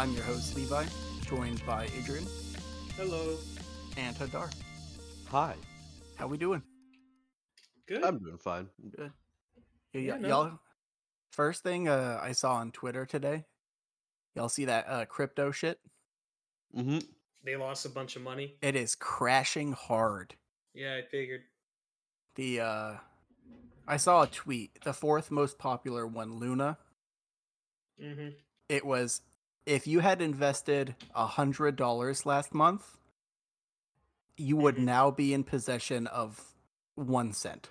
I'm your host, Levi, joined by Adrian Hello. and Hadar. Hi. How we doing? Good. I'm doing fine. Good. Yeah, y- no. Y'all, first thing uh, I saw on Twitter today, y'all see that uh, crypto shit? Mm-hmm. they lost a bunch of money. It is crashing hard. Yeah, I figured. The uh, I saw a tweet. The fourth most popular one, Luna. Mm-hmm. It was if you had invested a hundred dollars last month, you would Mhm. now be in possession of one cent.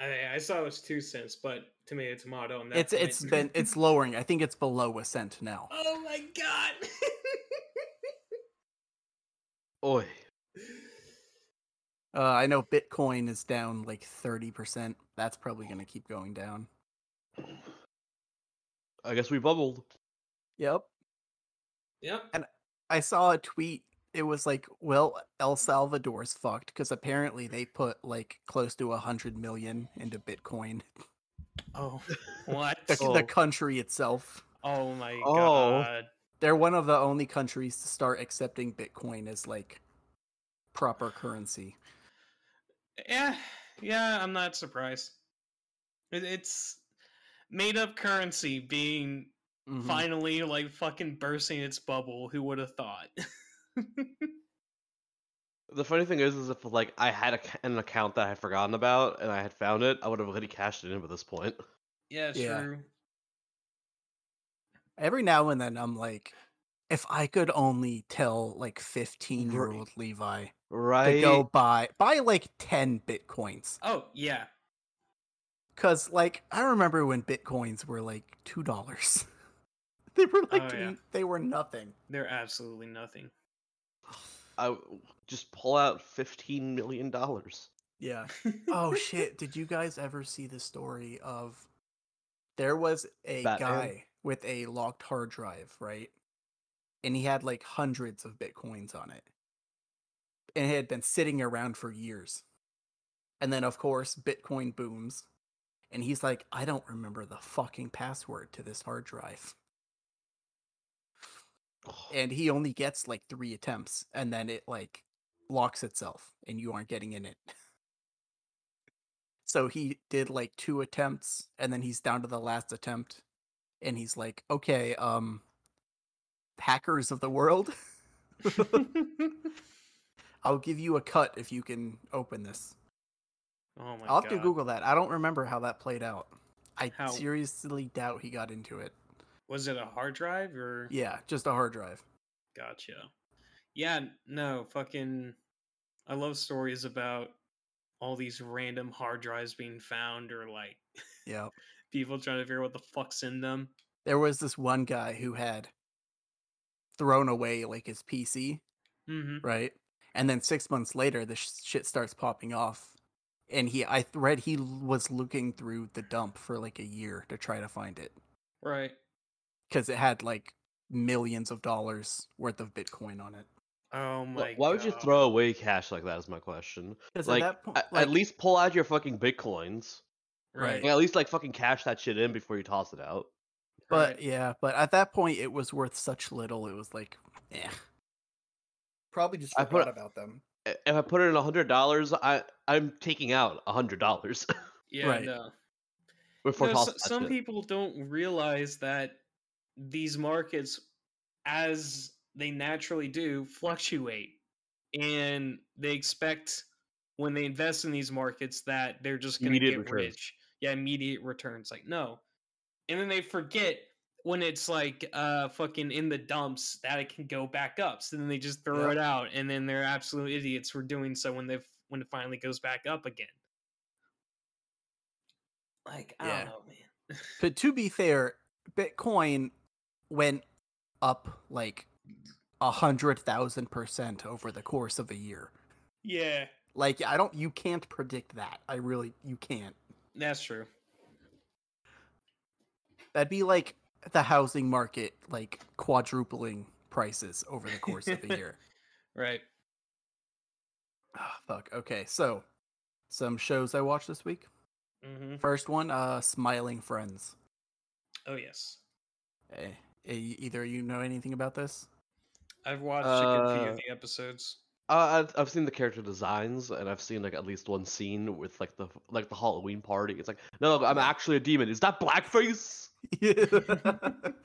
I, I saw it was two cents, but tomato tomato. On that It's it's point. been it's lowering. I think it's below a cent now. oh my god. Oi. Uh, I know Bitcoin is down like thirty percent. That's probably going to keep going down. I guess we bubbled. Yep. Yep. And I saw a tweet. It was like, well, El Salvador's fucked because apparently they put like close to a hundred million into Bitcoin. Oh. What? The, Oh. the country itself. Oh my Oh. god. They're one of the only countries to start accepting Bitcoin as like proper currency. Yeah. Yeah, I'm not surprised. It's made up currency being Mhm. finally like fucking bursting its bubble. Who would have thought? The funny thing is, is if like I had a, an account that I had forgotten about and I had found it, I would have already cashed it in by this point. yeah, Yeah. true. Every now and then, I'm like, if I could only tell like 15 year old Levi Right? to go buy buy like 10 bitcoins Oh yeah. because like i remember when bitcoins were like two dollars they were like Oh, yeah. they were nothing They're absolutely nothing. I just pull out fifteen million dollars. yeah oh shit did you guys ever see the story of there was a Batman? guy with a locked hard drive right and he had like hundreds of bitcoins on it and it had been sitting around for years and then of course bitcoin booms and he's like i don't remember the fucking password to this hard drive and he only gets like three attempts and then it like locks itself and you aren't getting in it. So he did like two attempts and then he's down to the last attempt and he's like okay um hackers of the world. I'll give you a cut if you can open this. Oh my i'll have god. to google that. I don't remember how that played out. I How- seriously doubt he got into it Was it a hard drive or yeah just a hard drive Gotcha. Yeah, no, fucking I love stories about all these random hard drives being found or like yeah people trying to figure out what the fuck's in them. there was this one guy who had thrown away like his PC, Mm-hmm. right? And then six months later, the sh- shit starts popping off, and he I th- read he was looking through the dump for like a year to try to find it Right. Because it had like millions of dollars worth of Bitcoin on it. Oh Wh- my Why would you throw away cash like that? Is my question. Like, at that point, a- at least pull out your fucking bitcoins. Right. Like, at least like fucking cash that shit in before you toss it out. but right. yeah, but at that point, it was worth such little. It was like, eh. Probably just I put- forgot about them. If I put it in a hundred dollars, I I'm taking out a hundred dollars yeah, right. no. before No, tossing s- some shit. people don't realize that these markets, as they naturally do, fluctuate, and they expect when they invest in these markets that they're just going to get returns. rich. Yeah, immediate returns. Like no, and then they forget when it's like uh fucking in the dumps that it can go back up. So then they just throw Yep. it out, and then they're absolute idiots for doing so when they when it finally goes back up again. Like I Yeah. don't know, man. But to be fair, Bitcoin went up like a hundred thousand percent over the course of a year. yeah, Like I don't, you can't predict that. I really, you can't. that's true. That'd be like the housing market, like quadrupling prices over the course of a year. Right. Ah, fuck. Okay, so some shows I watched this week. Mm-hmm. First one, uh, Smiling Friends. Oh yes. Eh, eh, either you know anything about this? I've watched a good few Uh, of the episodes. Uh, I've, I've seen the character designs, and I've seen like at least one scene with like the like the Halloween party. It's like, no, no, I'm actually a demon. Is that blackface? yeah.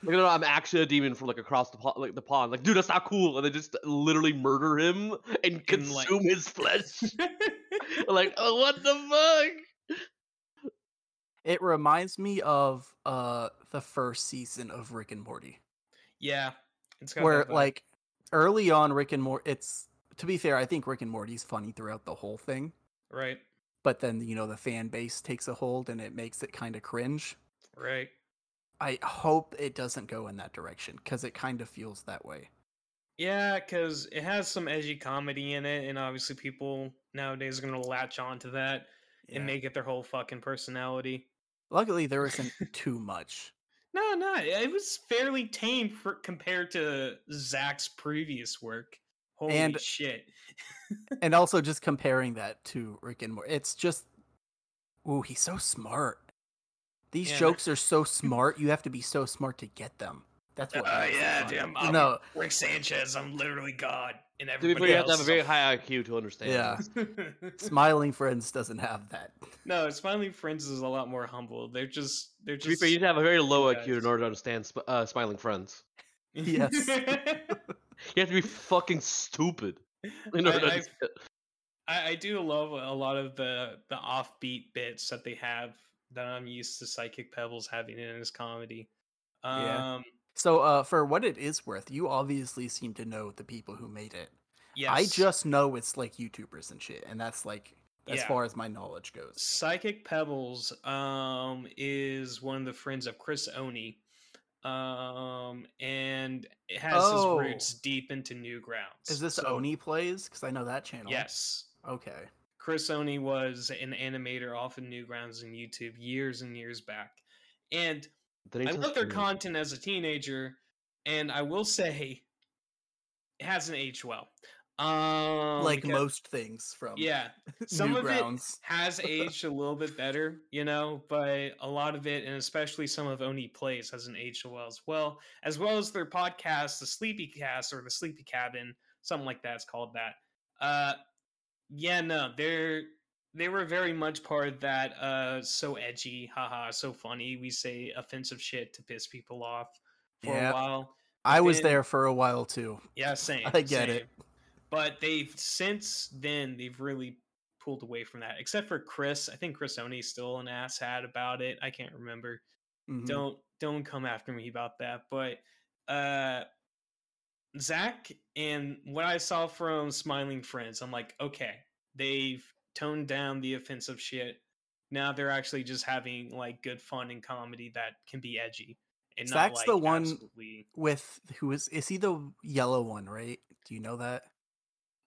Like, no, no, I'm actually a demon from like across the pond, like the pond. Like, dude, that's not cool. And they just literally murder him and like- consume his flesh. like, oh, what the fuck? It reminds me of uh the first season of Rick and Morty. yeah, it's where like early on Rick and Morty it's to be fair, I think Rick and Morty's funny throughout the whole thing, right, but then you know the fan base takes a hold and it makes it kind of cringe. right. I hope it doesn't go in that direction cuz it kind of feels that way. Yeah, because it has some edgy comedy in it, and obviously people nowadays are gonna latch on to that Yeah. and make it their whole fucking personality. Luckily there isn't too much. No, no, it was fairly tame for, compared to Zach's previous work. Holy And- shit! and also just comparing that to Rick and Morty, it's just ooh, he's so smart. These Yeah. jokes are so smart. You have to be so smart to get them. That's what. Oh makes it yeah, funny. damn. I'm No, Rick Sanchez. I'm literally God, and To be fair, everybody you have to have a very high IQ to understand. Yeah. Smiling Friends doesn't have that. no, Smiling Friends is a lot more humble. They're just they're To be just fair, you have to have a very low guys. IQ in order to understand uh, smiling friends. Yes. You have to be fucking stupid in I- order to I- understand. I, I do love a lot of the the offbeat bits that they have that I'm used to Psychic Pebbles having in his comedy. Um, Yeah. So, uh, for what it is worth, you obviously seem to know the people who made it. yes, I just know it's like YouTubers and shit, and that's like as Yeah. far as my knowledge goes. Psychic Pebbles um is one of the friends of Chris Oney. Um and it has Oh. his roots deep into Newgrounds. Is this So, Oney plays? Because I know that channel. Yes. Okay. Chris Oney was an animator off of Newgrounds and YouTube years and years back. And I just loved their screwed. content as a teenager, and I will say it hasn't aged well. Um, like because- most things from yeah, some of it has aged a little bit better, you know, but a lot of it, and especially some of Oney plays, hasn't aged well as well, as well as their podcast, the Sleepy Cast or the Sleepy Cabin, something like that's called that. Uh, yeah, no, they're they were very much part of that. Uh, so edgy, haha, so funny. We say offensive shit to piss people off for Yep. a while. I was then- there for a while too. Yeah, same. I get it. But they've since then they've really pulled away from that. Except for Chris. I think Chris Oney's still an asshat about it. I can't remember. Mhm. Don't don't come after me about that. But uh Zach and what I saw from Smiling Friends, I'm like, okay, they've toned down the offensive shit. Now they're actually just having like good fun and comedy that can be edgy. And not, Zach's like, the one- absolutely- With who is is he the yellow one? Right? Do you know that?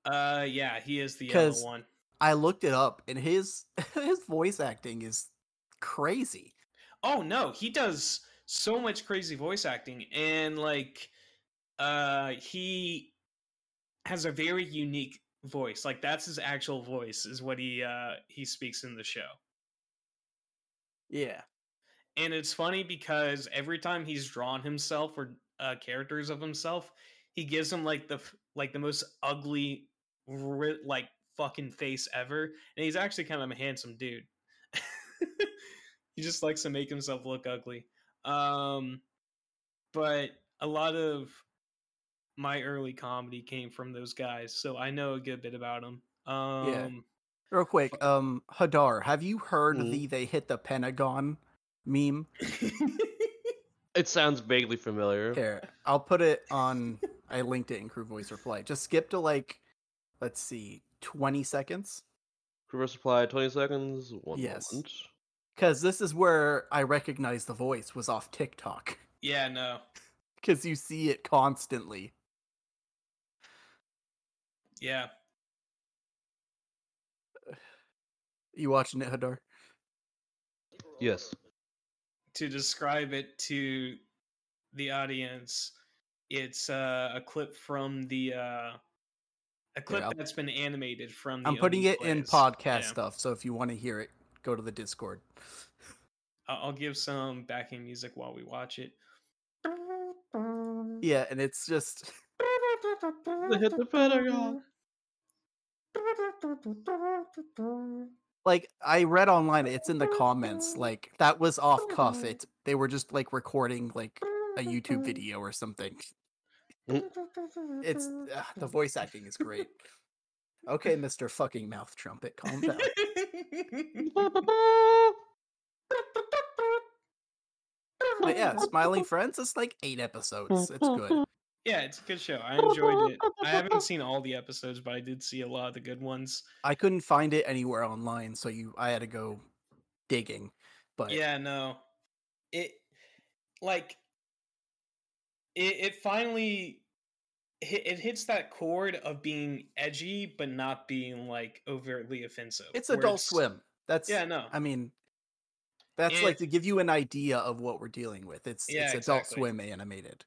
Uh yeah, he is the yellow one. I looked it up, and his his voice acting is crazy. Oh no, he does so much crazy voice acting and like uh he has a very unique voice. Like that's his actual voice is what he uh he speaks in the show. Yeah. And it's funny because every time he's drawn himself or uh characters of himself, he gives him like the like the most ugly like fucking face ever and he's actually kind of a handsome dude. he just likes to make himself look ugly. Um but a lot of my early comedy came from those guys, so I know a good bit about them. Um Real quick, um, Hadar, have you heard Mhm. the "they hit the Pentagon" meme? It sounds vaguely familiar. Here, I'll put it on. I linked it in Crew Voice Reply. Just skip to like, let's see, twenty seconds, Crew Voice reply, 20 seconds. One Yes. moment. because this is where I recognize the voice was off TikTok. yeah, no. Because you see it constantly. Yeah. You watching it, Hadar? Yes. to describe it to the audience, it's uh, a clip from the uh, a clip I'll- that's been animated from. The I'm putting Oney it in podcast Yeah. stuff, so if you want to hear it, go to the Discord. I'll I'll give some backing music while we watch it. Yeah, and it's just They hit the Pentagon. Like I read online. It's in the comments. Like that was off cuff. It they were just like recording like a YouTube video or something. It's uh, the voice acting is great. Okay, Mister Fucking Mouth Trumpet, calm down. But yeah, Smiling Friends It's like eight episodes. It's good. Yeah, it's a good show. I enjoyed it. I haven't seen all the episodes, but I did see a lot of the good ones. I couldn't find it anywhere online, so you I had to go digging. But Yeah, no. It like it it finally it hits that chord of being edgy but not being like overtly offensive. it's Adult Swim. That's Yeah, no. I mean, that's And- like to give you an idea of what we're dealing with. It's Yeah, it's Adult exactly. Swim animated.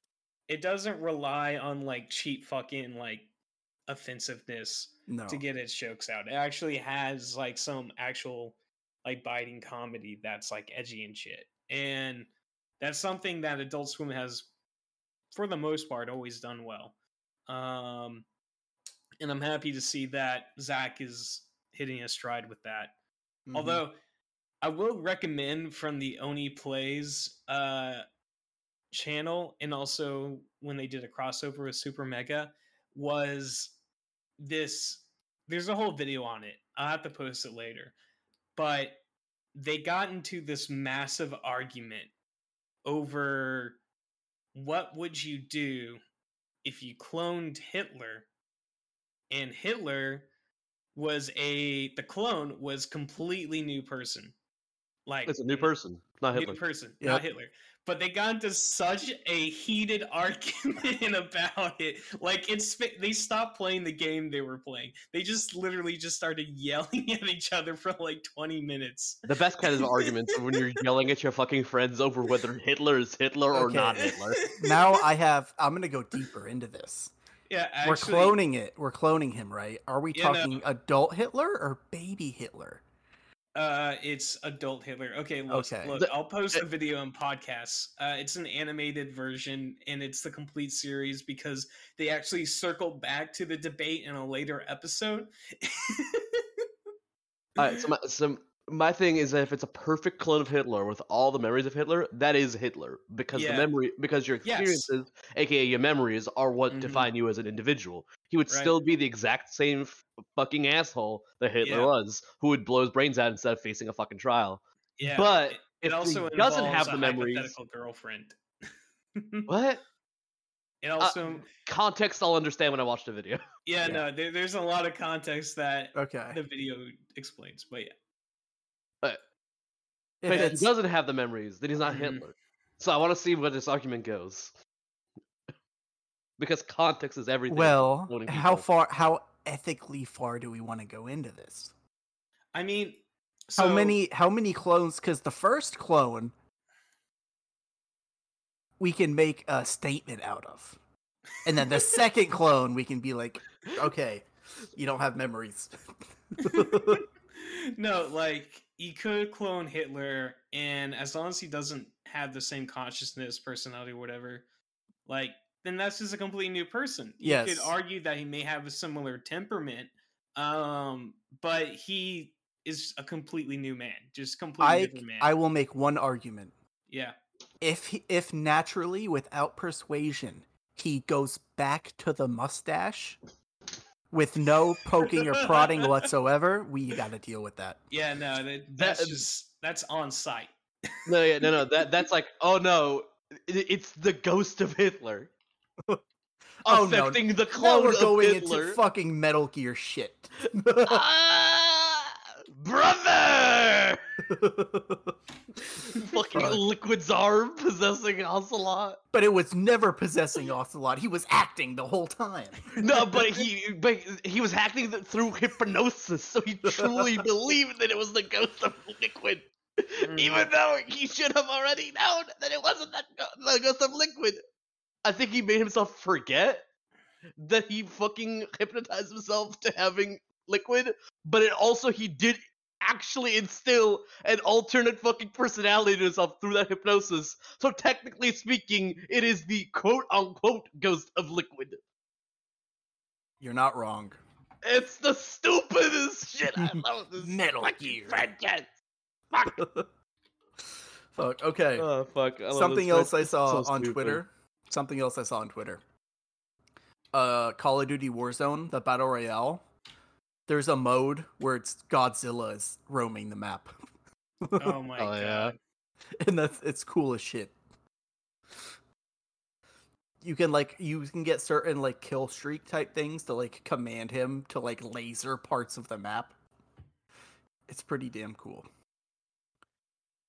It doesn't rely on like cheap fucking like offensiveness No, to get its jokes out. It actually has like some actual like biting comedy that's like edgy and shit. And that's something that Adult Swim has for the most part always done well. Um and I'm happy to see that Zach is hitting a stride with that. Mhm. Although I will recommend from the Oney Plays uh channel and also when they did a crossover with Super Mega was this there's a whole video on it. I'll have to post it later. But they got into this massive argument over what would you do if you cloned Hitler and Hitler was a the clone was completely new person. Like It's a new person, not Hitler. new Hitler. person, Yep. not Hitler. But they got into such a heated argument about it. Like it's they stopped playing the game they were playing. They just literally just started yelling at each other for like 20 minutes. The best kind of arguments when you're yelling at your fucking friends over whether Hitler is Hitler or Okay. not Hitler. now I have. I'm gonna go deeper into this. Yeah, We're cloning it. We're cloning him, right? Are we Yeah, no. talking adult Hitler or baby Hitler? Uh, it's adult Hitler. Okay, look, Okay. look The- I'll post a video on podcasts. Uh, it's an animated version, and it's the complete series because they actually circled back to the debate in a later episode. Alright, so my, so my thing is that if it's a perfect clone of Hitler with all the memories of Hitler, that is Hitler because Yeah. the memory because your Yes. experiences, aka your memories, are what Mhm. define you as an individual. He would Right. still be the exact same f- fucking asshole that Hitler Yeah. was, who would blow his brains out instead of facing a fucking trial. yeah, but it, if it also he doesn't involves have a the memories, hypothetical girlfriend. what it also, context? I'll understand when I watch the video. yeah, yeah. no, there, there's a lot of context that Okay. the video explains, but yeah. If But if it's he doesn't have the memories, then he's not Mhm. Hitler. So I want to see where this argument goes. because context is everything. well, how far? How ethically far do we want to go into this? I mean, so how many? How many clones? Because the first clone we can make a statement out of, and then the second clone we can be like, okay, you don't have memories. no, like you could clone Hitler, and as long as he doesn't have the same consciousness, personality, whatever, like then that's just a completely new person. You Yes. could argue that he may have a similar temperament, um, but he is a completely new man, just completely I different man. I will make one argument. yeah, If he, if naturally without persuasion he goes back to the mustache with no poking or prodding whatsoever, we got to deal with that. yeah, no, that, That- that's just that's on site. No, yeah, no, no. That that's like, oh no, it, it's the ghost of Hitler. Oh, no. affecting the Now clone we're of going Hitler. into fucking Metal Gear shit. Ah, brother! fucking Fuck. Liquid's arm possessing Ocelot. but it was never possessing Ocelot. He was acting the whole time. No, but he but he was acting through hypnosis, so he truly believed that it was the ghost of Liquid, Mm-hmm. even though he should have already known that it wasn't that go- the ghost of Liquid. I think he made himself forget that he fucking hypnotized himself to having Liquid, but it also he did actually instill an alternate fucking personality to himself through that hypnosis. So technically speaking, it is the quote unquote ghost of liquid. You're not wrong. It's the stupidest shit. I love this Metal Gear. franchise. Fuck. Fuck. Okay. Oh fuck. I love Something this. else I saw so on stupid. Twitter. Something else I saw on Twitter. Uh, Call of Duty Warzone, the battle royale. There's a mode where it's Godzilla is roaming the map, Oh my Oh, yeah. god. and that's it's cool as shit. You can like you can get certain like kill streak type things to like command him to like laser parts of the map. It's pretty damn cool.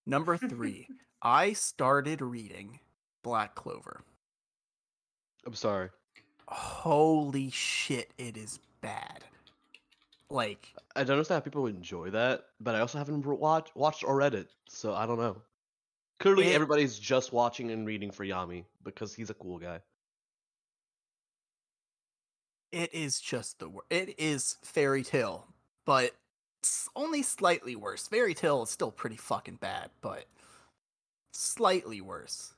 Number three, I started reading Black Clover. I'm sorry. Holy shit, it is bad. Like, I don't understand how people would enjoy that, but I also haven't watched watched or read it, so I don't know. Clearly, It- everybody's just watching and reading for Yami because he's a cool guy. it is just the wor- It is Fairy Tail, but it's only slightly worse. Fairy Tail is still pretty fucking bad, but slightly worse.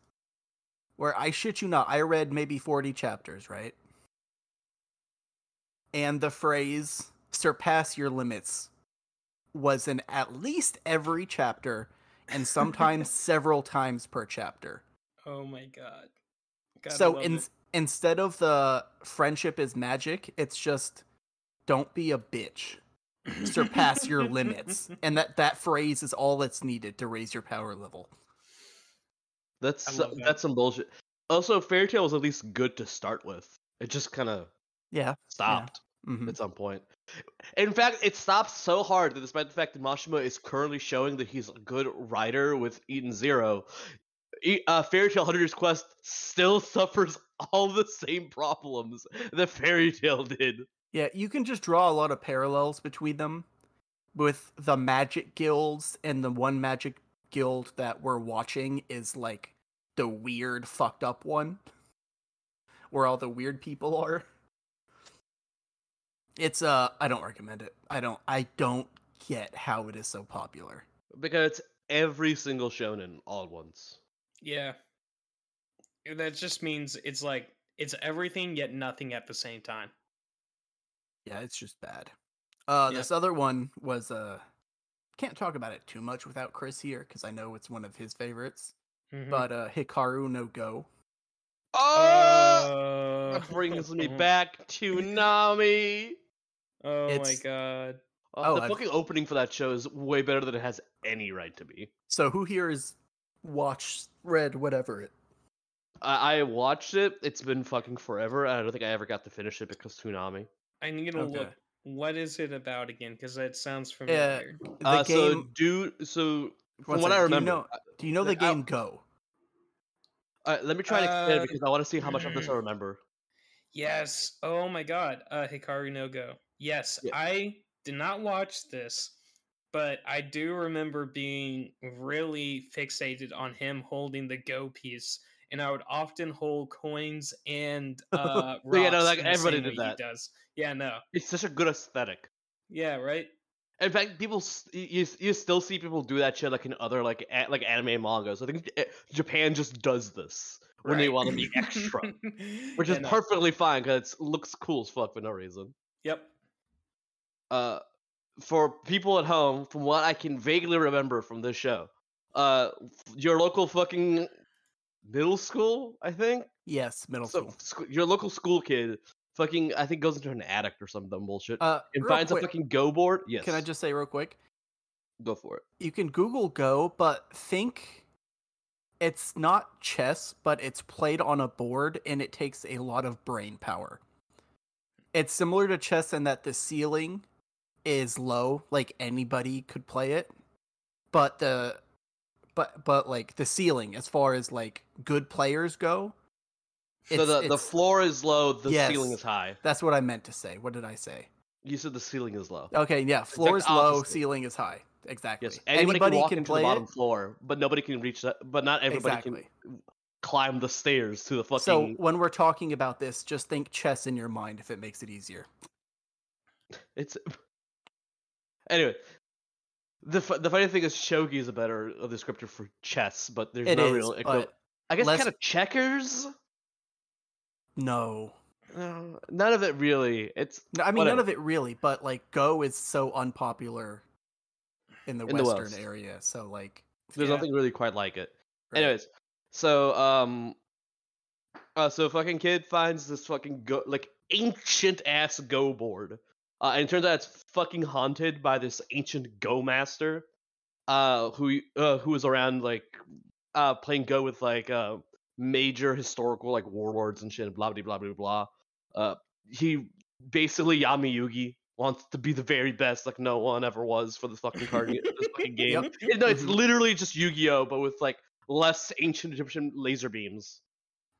Where I shit you not, I read maybe 40 chapters, right? And the phrase surpass your limits was in at least every chapter and sometimes several times per chapter. Oh my god. Gotta so in, instead of the friendship is magic, it's just don't be a bitch. Surpass your limits. And that that phrase is all that's needed to raise your power level. That's I so- love that. that's some bullshit. Also, Fairy Tail was at least good to start with. It just kind of Yeah. stopped mhm. at some point. In fact, it stops so hard that despite the fact that Mashima is currently showing that he's a good writer with Eden Zero, E- uh, Fairy Tail Hunter's Quest still suffers all the same problems that Fairy Tail did. Yeah, you can just draw a lot of parallels between them with the magic guilds and the one magic guild that we're watching is like the weird fucked up one where all the weird people are. It's uh I don't recommend it. I don't I don't get how it is so popular. Because it's every single shonen all at once. Yeah. That just means it's like it's everything yet nothing at the same time. Yeah, it's just bad. Uh Yeah. this other one was uh can't talk about it too much without Chris here cuz I know it's one of his favorites. Mhm. But uh Hikaru no Go. Oh! Uh, That brings me back to Nami. Oh my god. Uh, Oh, the I've- fucking opening for that show is way better than it has any right to be. So who here has watched, read, whatever it? I, I watched it. It's been fucking forever. and I don't think I ever got to finish it because Toonami. I need to look. Okay. What is it about again? Because that sounds Yeah, familiar. the Uh, so game. do so one from what I remember. do you know? Do you know the like, I- game Go? uh, let me try and explain Uh, it because I want to see how much of this I remember. Yes. Oh my god. Uh Hikaru no Go. Yes, Yeah. I did not watch this, but I do remember being really fixated on him holding the Go piece, and I would often hold coins and uh Yeah, no, like, everybody did that. Does. Yeah, no. It's such a good aesthetic. Yeah, right. In fact, people you you still see people do that shit like in other like a, like anime and mangas. I think eh, Japan just does this when they want to be extra, which Yeah, is no. perfectly fine because it looks cool as fuck for no reason. Yep. Uh, for people at home, from what I can vaguely remember from this show, uh, your local fucking middle school, I think, Yes, middle so school. sc- your local school kid, fucking, I think goes into an attic or some dumb bullshit, Uh, and finds quick, a fucking go board. Yes, Can I just say real quick? go for it? You can Google Go, but think it's not chess, but it's played on a board and it takes a lot of brain power. It's similar to chess in that the ceiling is low, like anybody could play it, but the but but like the ceiling as far as like good players go, So the the floor is low, the ceiling is high. that's what I meant to say. What did I say? You said the ceiling is low. Okay, yeah, floor is low, opposite. ceiling is high. Exactly. Yes, anybody, Anybody can walk can into play the bottom it. floor, but nobody can reach that. But not everybody Exactly. can climb the stairs to the fucking. So when we're talking about this, just think chess in your mind if it makes it easier. It's anyway. The fu- the funny thing is, shogi is a better uh, descriptor for chess, but there's It no is, real. equi- but I guess less- kind of checkers. no. No, none of it really. It's No, I mean none Whatever. of it really, but like Go is so unpopular in the In the Western West. area. So like, there's Yeah. nothing really quite like it. right. Anyways, so um, uh, so fucking kid finds this fucking go like ancient ass Go board, uh, and it turns out it's fucking haunted by this ancient Go master, uh, who uh who was around like uh playing Go with like uh major historical like warlords and shit, blah blah blah blah blah. Uh, he basically Yami Yugi wants to be the very best, like no one ever was for the fucking card this fucking game. Yep. It- no, it's Mhm. literally just Yu-Gi-Oh, but with like less ancient Egyptian laser beams,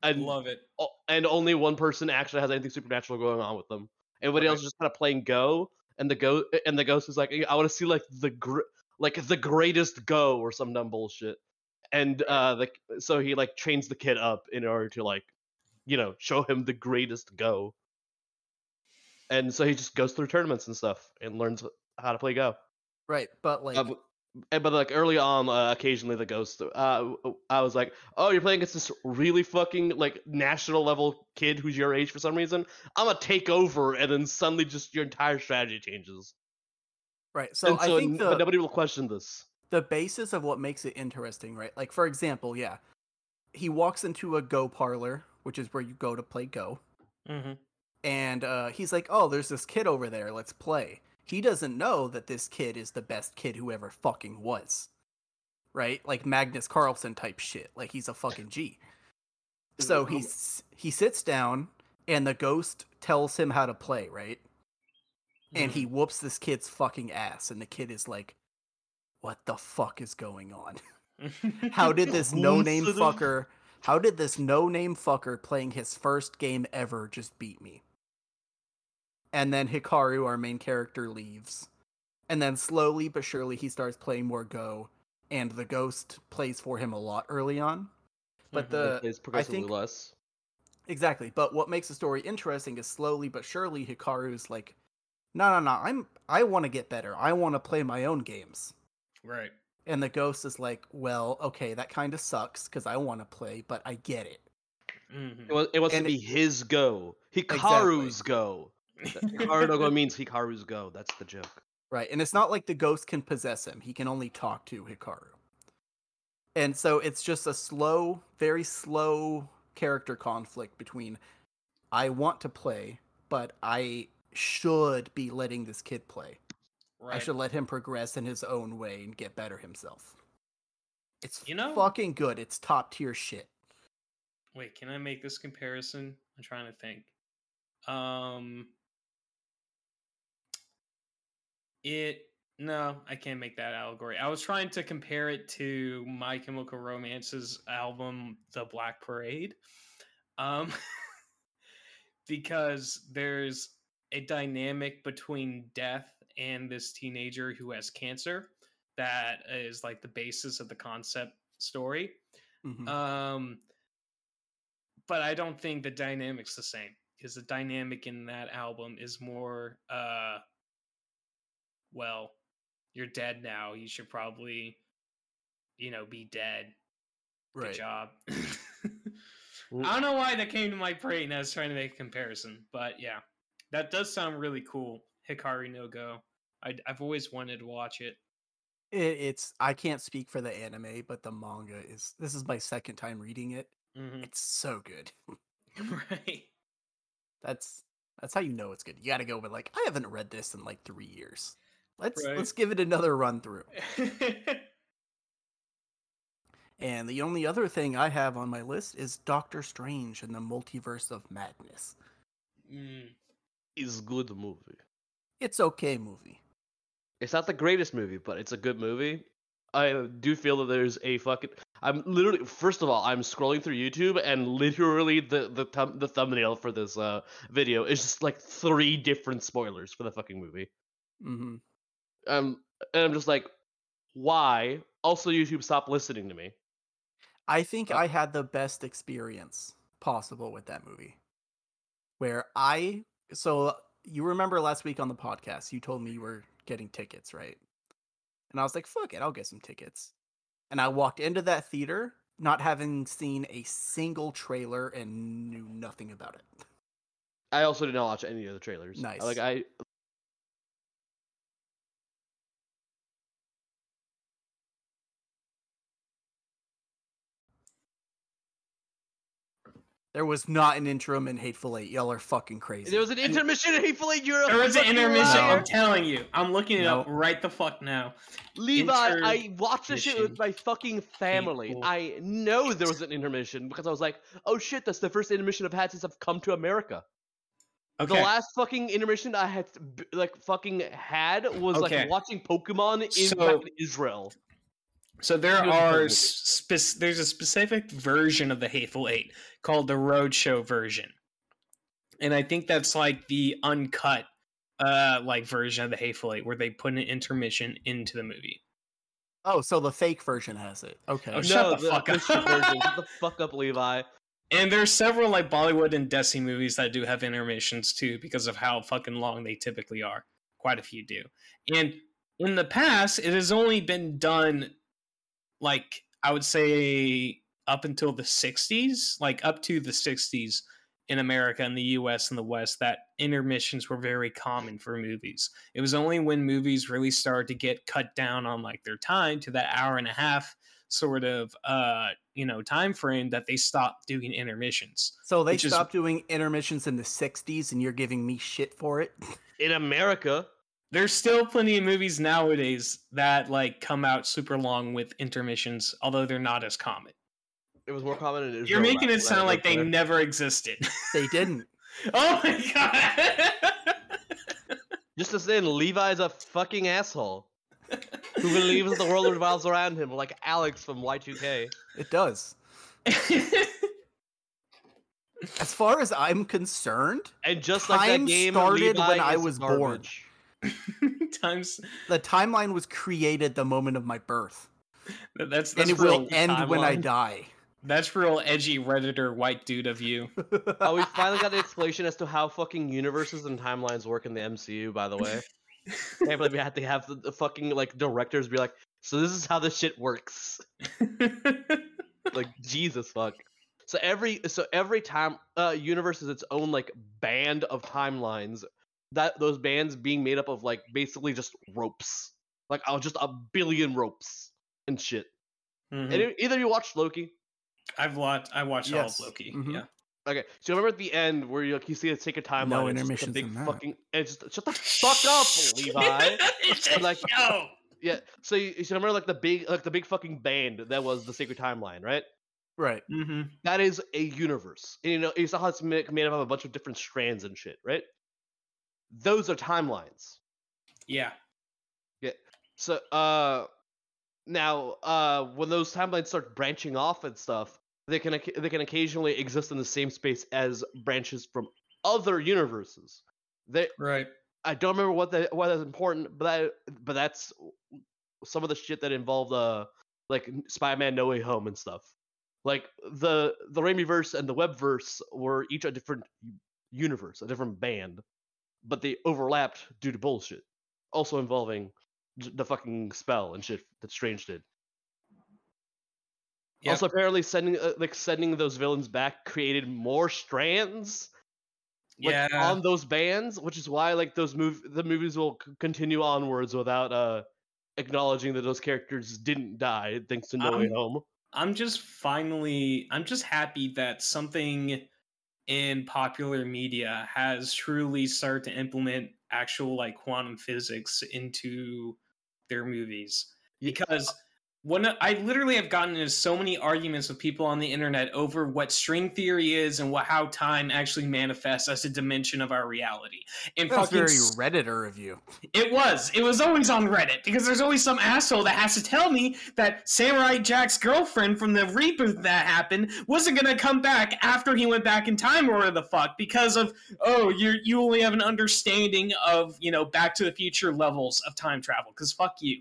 and Love it. and only one person actually has anything supernatural going on with them. Everybody else Right. is just kind of playing Go, and the go and the ghost is like, I want to see like the gr- like the greatest Go or some dumb bullshit, and uh, the so he like trains the kid up in order to like, you know, show him the greatest Go. And so he just goes through tournaments and stuff and learns how to play Go. right, but like, and- but like early on, uh, occasionally the ghost, uh, I was like, "Oh, you're playing against this really fucking like national level kid who's your age for some reason. I'm gonna take over," and then suddenly just your entire strategy changes. right. So, and I so think the but nobody will question this. the basis of what makes it interesting, right? Like for example, yeah, he walks into a Go parlor, which is where you go to play Go, Mm-hmm. and uh, he's like, "Oh, there's this kid over there. Let's play." He doesn't know that this kid is the best kid who ever fucking was, right? Like Magnus Carlsen type shit. Like he's a fucking G. So he's he sits down, and the ghost tells him how to play, right? And he whoops this kid's fucking ass, and the kid is like, "What the fuck is going on?" How did this no name fucker? How did this no name fucker playing his first game ever just beat me? And then Hikaru, our main character, leaves. And then slowly but surely he starts playing more Go, and the ghost plays for him a lot early on. But Mhm. the It plays progressively think- less. exactly, but what makes the story interesting is slowly but surely Hikaru's like, no, no, no, I'm I want to get better. I want to play my own games. right. And the ghost is like, well, okay, that kind of sucks because I want to play, but I get it. Mm-hmm. It, was, it wants And to it- be his go. Hikaru's go. Hikaru go means Hikaru's go. That's the joke. Right. And it's not like the ghost can possess him, he can only talk to Hikaru. And so it's just a slow, very slow character conflict between I want to play, but I should be letting this kid play. right. I should let him progress in his own way and get better himself. It's You know- fucking good. It's top tier shit. Wait, can I make this comparison? I'm trying to think. Um it no, I can't make that allegory. I was trying to compare it to My Chemical Romance's album The Black Parade. Um because there's a dynamic between death and this teenager who has cancer that is like the basis of the concept story. Mhm. Um, but I don't think the dynamic's the same because the dynamic in that album is more, uh, well, you're dead now. You should probably, you know, be dead. Good right. job. I don't know why that came to my brain. I was trying to make a comparison, but yeah, that does sound really cool. Hikaru no Go. I, I've always wanted to watch it. It, it's I can't speak for the anime, but the manga is this is my second time reading it. hmm It's so good. right. That's that's how you know it's good. You got to go with like I haven't read this in like 3 years. Let's Right. let's give it another run through. And the only other thing I have on my list is Doctor Strange and the Multiverse of Madness. mm. It's good movie. It's okay movie. It's not the greatest movie, but it's a good movie. I do feel that there's a fucking. I'm literally. First of all, I'm scrolling through YouTube, and literally the the thumb, the thumbnail for this uh video is just like three different spoilers for the fucking movie. hmm Um, and I'm just like, why? Also, YouTube, stop listening to me. I think Uh, I had the best experience possible with that movie. Where I so you remember last week on the podcast you told me you were getting tickets, right? And I was like, fuck it, I'll get some tickets. And I walked into that theater not having seen a single trailer and knew nothing about it. I also did not watch any of the trailers. Nice. Like I There was not an interim in Hateful Eight. Y'all are fucking crazy. there was an intermission in Hateful Eight. You're There was an intermission. liar. I'm telling you. I'm looking it up right the fuck now. Levi, I watched this shit with my fucking family. Hateful I know there was an intermission because I was like, oh shit, that's the first intermission I've had since I've come to America. Okay. The last fucking intermission I had like fucking had was Okay. like watching Pokemon in So- Israel. So there are good there's a specific version of the Hateful Eight called the Roadshow version, and I think that's like the uncut, uh, like version of the Hateful Eight where they put an intermission into the movie. Oh, so the fake version has it. Okay. Oh, shut the the fuck up. Version. Shut the fuck up, Levi. And there's several like Bollywood and Desi movies that do have intermissions too because of how fucking long they typically are. Quite a few do. And in the past, it has only been done like I would say up until the 60s, like up to the 60s in America and the US and the West that intermissions were very common for movies. It was only when movies really started to get cut down on like their time to that hour and a half sort of uh you know time frame that they stopped doing intermissions So they which is- stopped doing intermissions in the 60s and you're giving me shit for it? In America, there's still plenty of movies nowadays that like come out super long with intermissions although they're not as common it was more common in Israel. you're making it sound like they winter. never existed They didn't. oh my god Just as in, Levi's a fucking asshole. Who believes the world revolves around him, like Alex from Y2K. It does. As far as I'm concerned, And just like that game, started Levi when I is was born. times the timeline was created the moment of my birth. that's that's and it will end when I die. That's real edgy redditor white dude of you Oh, we finally got the explanation as to how fucking universes and timelines work in the MCU. By the way, can't believe we had to have the, the fucking like directors be like, "So this is how this shit works." like Jesus fuck. So every so every time uh universe is its own like band of timelines. That those bands being made up of like basically just ropes, like oh, just a billion ropes and shit. Mhm. And either you watched Loki, i've watched i watched all of Yes. loki Mhm. yeah Okay, so remember at the end where you like you see a sacred timeline? No it's just intermissions big in that. fucking. And it's just shut the fuck up, Levi. it's a like- show. Yeah, so you, you remember like the big like the big fucking band that was the sacred timeline, right? right. Mm-hmm. That is a universe. And, you know, you saw how it's ma- made up of a bunch of different strands and shit, right? Those are timelines. Yeah. Yeah. So, uh, now, uh, when those timelines start branching off and stuff, they can they can occasionally exist in the same space as branches from other universes. They, Right. I don't remember what that why that's important, but that but that's some of the shit that involved uh like Spider-Man No Way Home and stuff. Like the the Raimiverse and the Webverse were each a different universe, a different band, but they overlapped due to bullshit. Also involving the fucking spell and shit that Strange did. Yep. Also, apparently, sending uh, like sending those villains back created more strands like yeah. on those bands, which is why like those move the movies will c- continue onwards without uh acknowledging that those characters didn't die thanks to No Way Home. I'm just finally I'm just happy that something in popular media has truly started to implement actual like quantum physics into their movies because when I literally have gotten into so many arguments with people on the internet over what string theory is and what how time actually manifests as a dimension of our reality. And That's fucking very redditor of you. it was. It was always on Reddit because there's always some asshole that has to tell me that Samurai Jack's girlfriend from the reboot that happened wasn't gonna come back after he went back in time or whatever the fuck because of oh you you only have an understanding of you know Back to the Future levels of time travel because fuck you.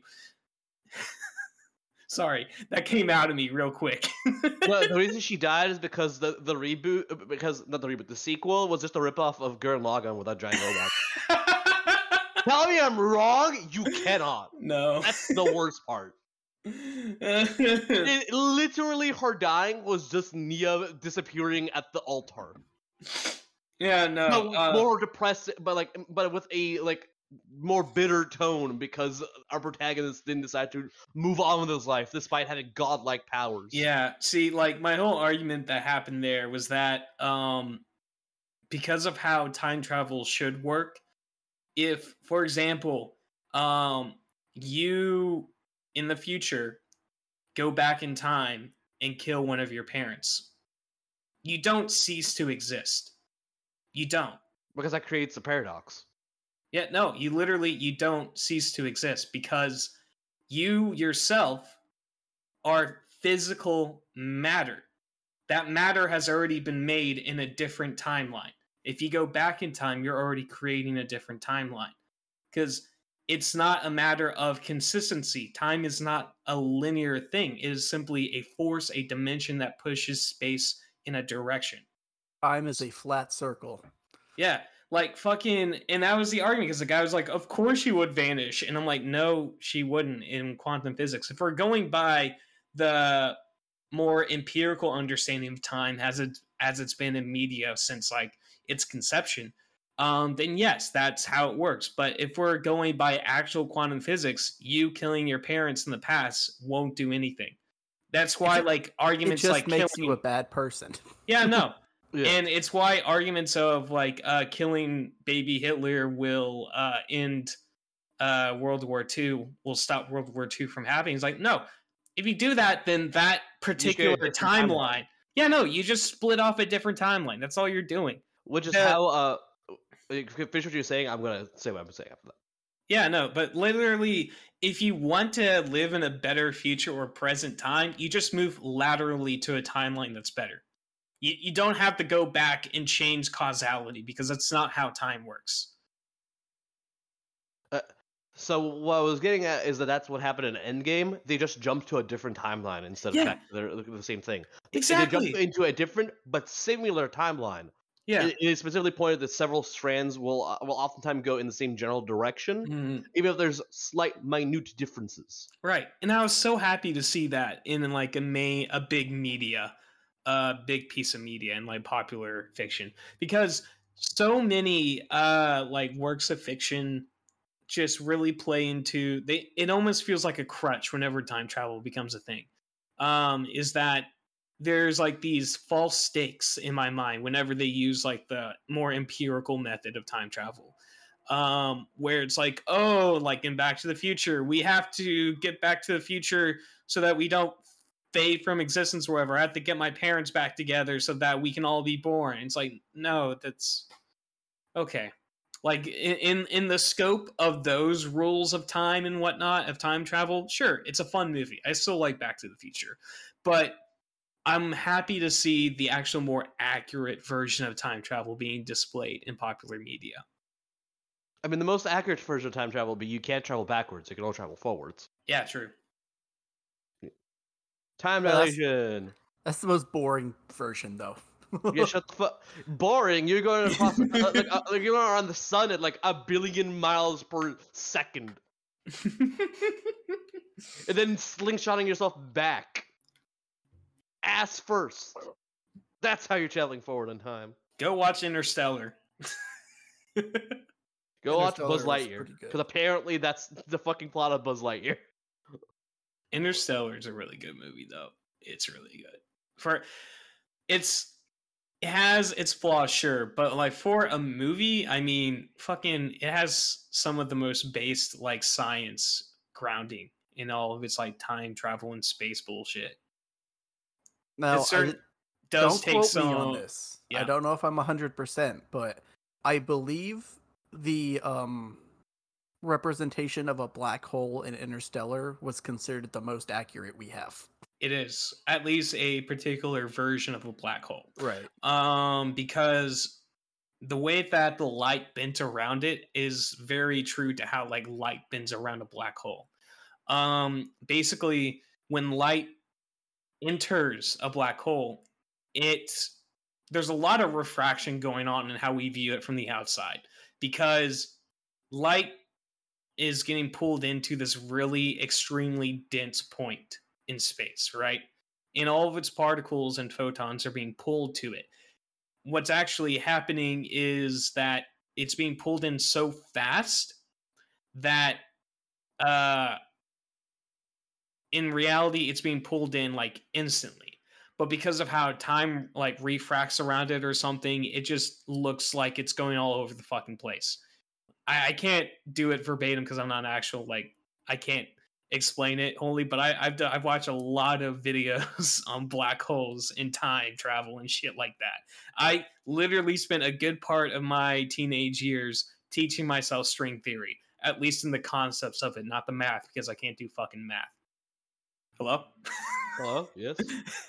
Sorry, that came out of me real quick. well, the reason she died is because the the reboot because not the reboot the sequel was just a ripoff of Gurren Lagann without giant robots. tell me I'm wrong. You cannot. no. That's the worst part. It, literally, her dying was just Nia disappearing at the altar. yeah, no. No, uh, more depressed, but like, but with a like more bitter tone because our protagonist didn't decide to move on with his life despite having godlike powers. Yeah, see, like my whole argument that happened there was that um because of how time travel should work, if for example, um you in the future go back in time and kill one of your parents, you don't cease to exist. You don't. because that creates a paradox. Yeah, no, you literally you don't cease to exist because you yourself are physical matter. That matter has already been made in a different timeline. If you go back in time, you're already creating a different timeline. Cuz it's not a matter of consistency. Time is not a linear thing. It is simply a force, a dimension that pushes space in a direction. Time is a flat circle. Yeah, like fucking, and that was the argument because the guy was like, "Of course she would vanish," and I'm like, "No, she wouldn't." In quantum physics, if we're going by the more empirical understanding of time as it as it's been in media since like its conception, um, then yes, that's how it works. But if we're going by actual quantum physics, you killing your parents in the past won't do anything. That's why, ju- like It arguments just like makes killing, you a bad person. yeah, no, Yeah. and it's why arguments of like uh, killing baby Hitler will uh, end uh, World War II, will stop World War II from happening. It's like, no, if you do that, then that particular timeline, timeline. yeah, no, you just split off a different timeline. That's all you're doing. Which is how uh finish what you're saying, I'm gonna say what I'm saying after that. Yeah, no, but literally, if you want to live in a better future or present time, you just move laterally to a timeline that's better. You, you don't have to go back and change causality because that's not how time works. So what I was getting at is that that's what happened in Endgame. They just jumped to a different timeline instead Yeah. of back to the, the same thing. They- They Exactly. jumped into a different but similar timeline. Yeah. It, it is specifically pointed that several strands will uh, will oftentimes go in the same general direction, Mhm. even if there's slight, minute differences. Right. And I was so happy to see that in like a main a big media, a big piece of media in like popular fiction because so many uh like works of fiction just really play into they it almost feels like a crutch whenever time travel becomes a thing. Um is that there's like these false stakes in my mind whenever they use like the more empirical method of time travel um where it's like oh like in back to the future we have to get back to the future so that we don't fade from existence or whatever. I have to get my parents back together so that we can all be born. It's like no that's okay. Like in in, in the scope of those rules of time and whatnot of time travel sure it's a fun movie. I still like back to the future. But i'm happy to see the actual more accurate version of time travel being displayed in popular media. I mean, the most accurate version of time travel would be you can't travel backwards; you can only travel forwards. yeah true Time Well, that's- dilation. That's the most boring version, though. Yeah, shut the fuck. Boring. You're going across, uh, like, uh, like you're going around the sun at like a billion miles per second, and then slingshotting yourself back, ass first. That's how you're traveling forward in time. Go watch Interstellar. Go watch Buzz Lightyear, because apparently that's the fucking plot of Buzz Lightyear. Interstellar is a really good movie, though. It's really good. For it's it has its flaws, sure, but like for a movie, I mean, fucking, it has some of the most based like science grounding in all of its like time travel and space bullshit. Now, it I certain, does don't take quote some. me on this. I don't know if I'm 100%, but I believe the um representation of a black hole in Interstellar was considered the most accurate we have. It is at least a particular version of a black hole. Right. um because the way that the light bent around it is very true to how like light bends around a black hole um basically when light enters a black hole it there's a lot of refraction going on in how we view it from the outside because light is getting pulled into this really extremely dense point in space, right? And all of its particles and photons are being pulled to it. What's actually happening is that it's being pulled in so fast that uh in reality it's being pulled in like instantly but because of how time like refracts around it or something it just looks like it's going all over the fucking place i, I can't do it verbatim because i'm not an actual like i can't explain it only but I, i've i've watched a lot of videos on black holes and time travel and shit like that i literally spent a good part of my teenage years teaching myself string theory at least in the concepts of it not the math because i can't do fucking math hello Hello. Yes.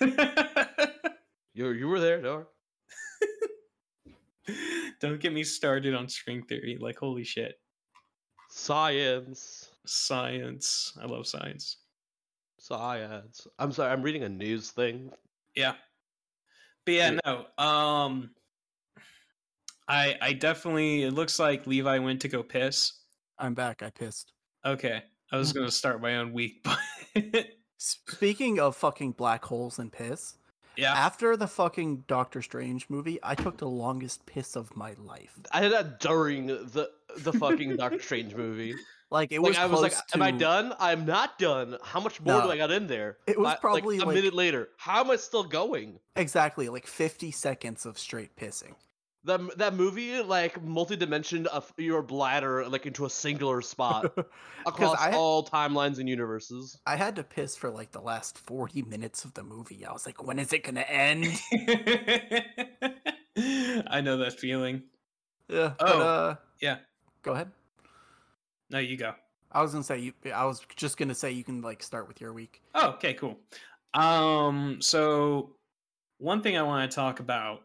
You you were there, Dor. Don't get me started on string theory. Like, holy shit. Science. Science. I love science. Science. I'm sorry. I'm reading a news thing. Yeah. But yeah, Yeah. no. Um I I definitely it looks like Levi went to go piss. I'm back. I pissed. Okay. I was gonna start my own week, but Speaking of fucking black holes and piss, yeah. after the fucking Doctor Strange movie, I took the longest piss of my life. I did that during the the fucking Doctor Strange movie. Like it like was I was like, to, "Am I done? I'm not done. How much more do I got in there?" It was I- like, probably, a like- minute later. How am I still going? Exactly, like 50 seconds of straight pissing. That that movie like multi-dimensioned of your bladder like into a singular spot across I- all timelines and universes. I had to piss for like the last 40 minutes of the movie. I was like, when is it gonna end? I know that feeling. yeah. Oh. But, uh, Yeah. go ahead. No, you go. I was gonna say you. I was just gonna say you can like start with your week. Oh, okay, cool. Um, so one thing I want to talk about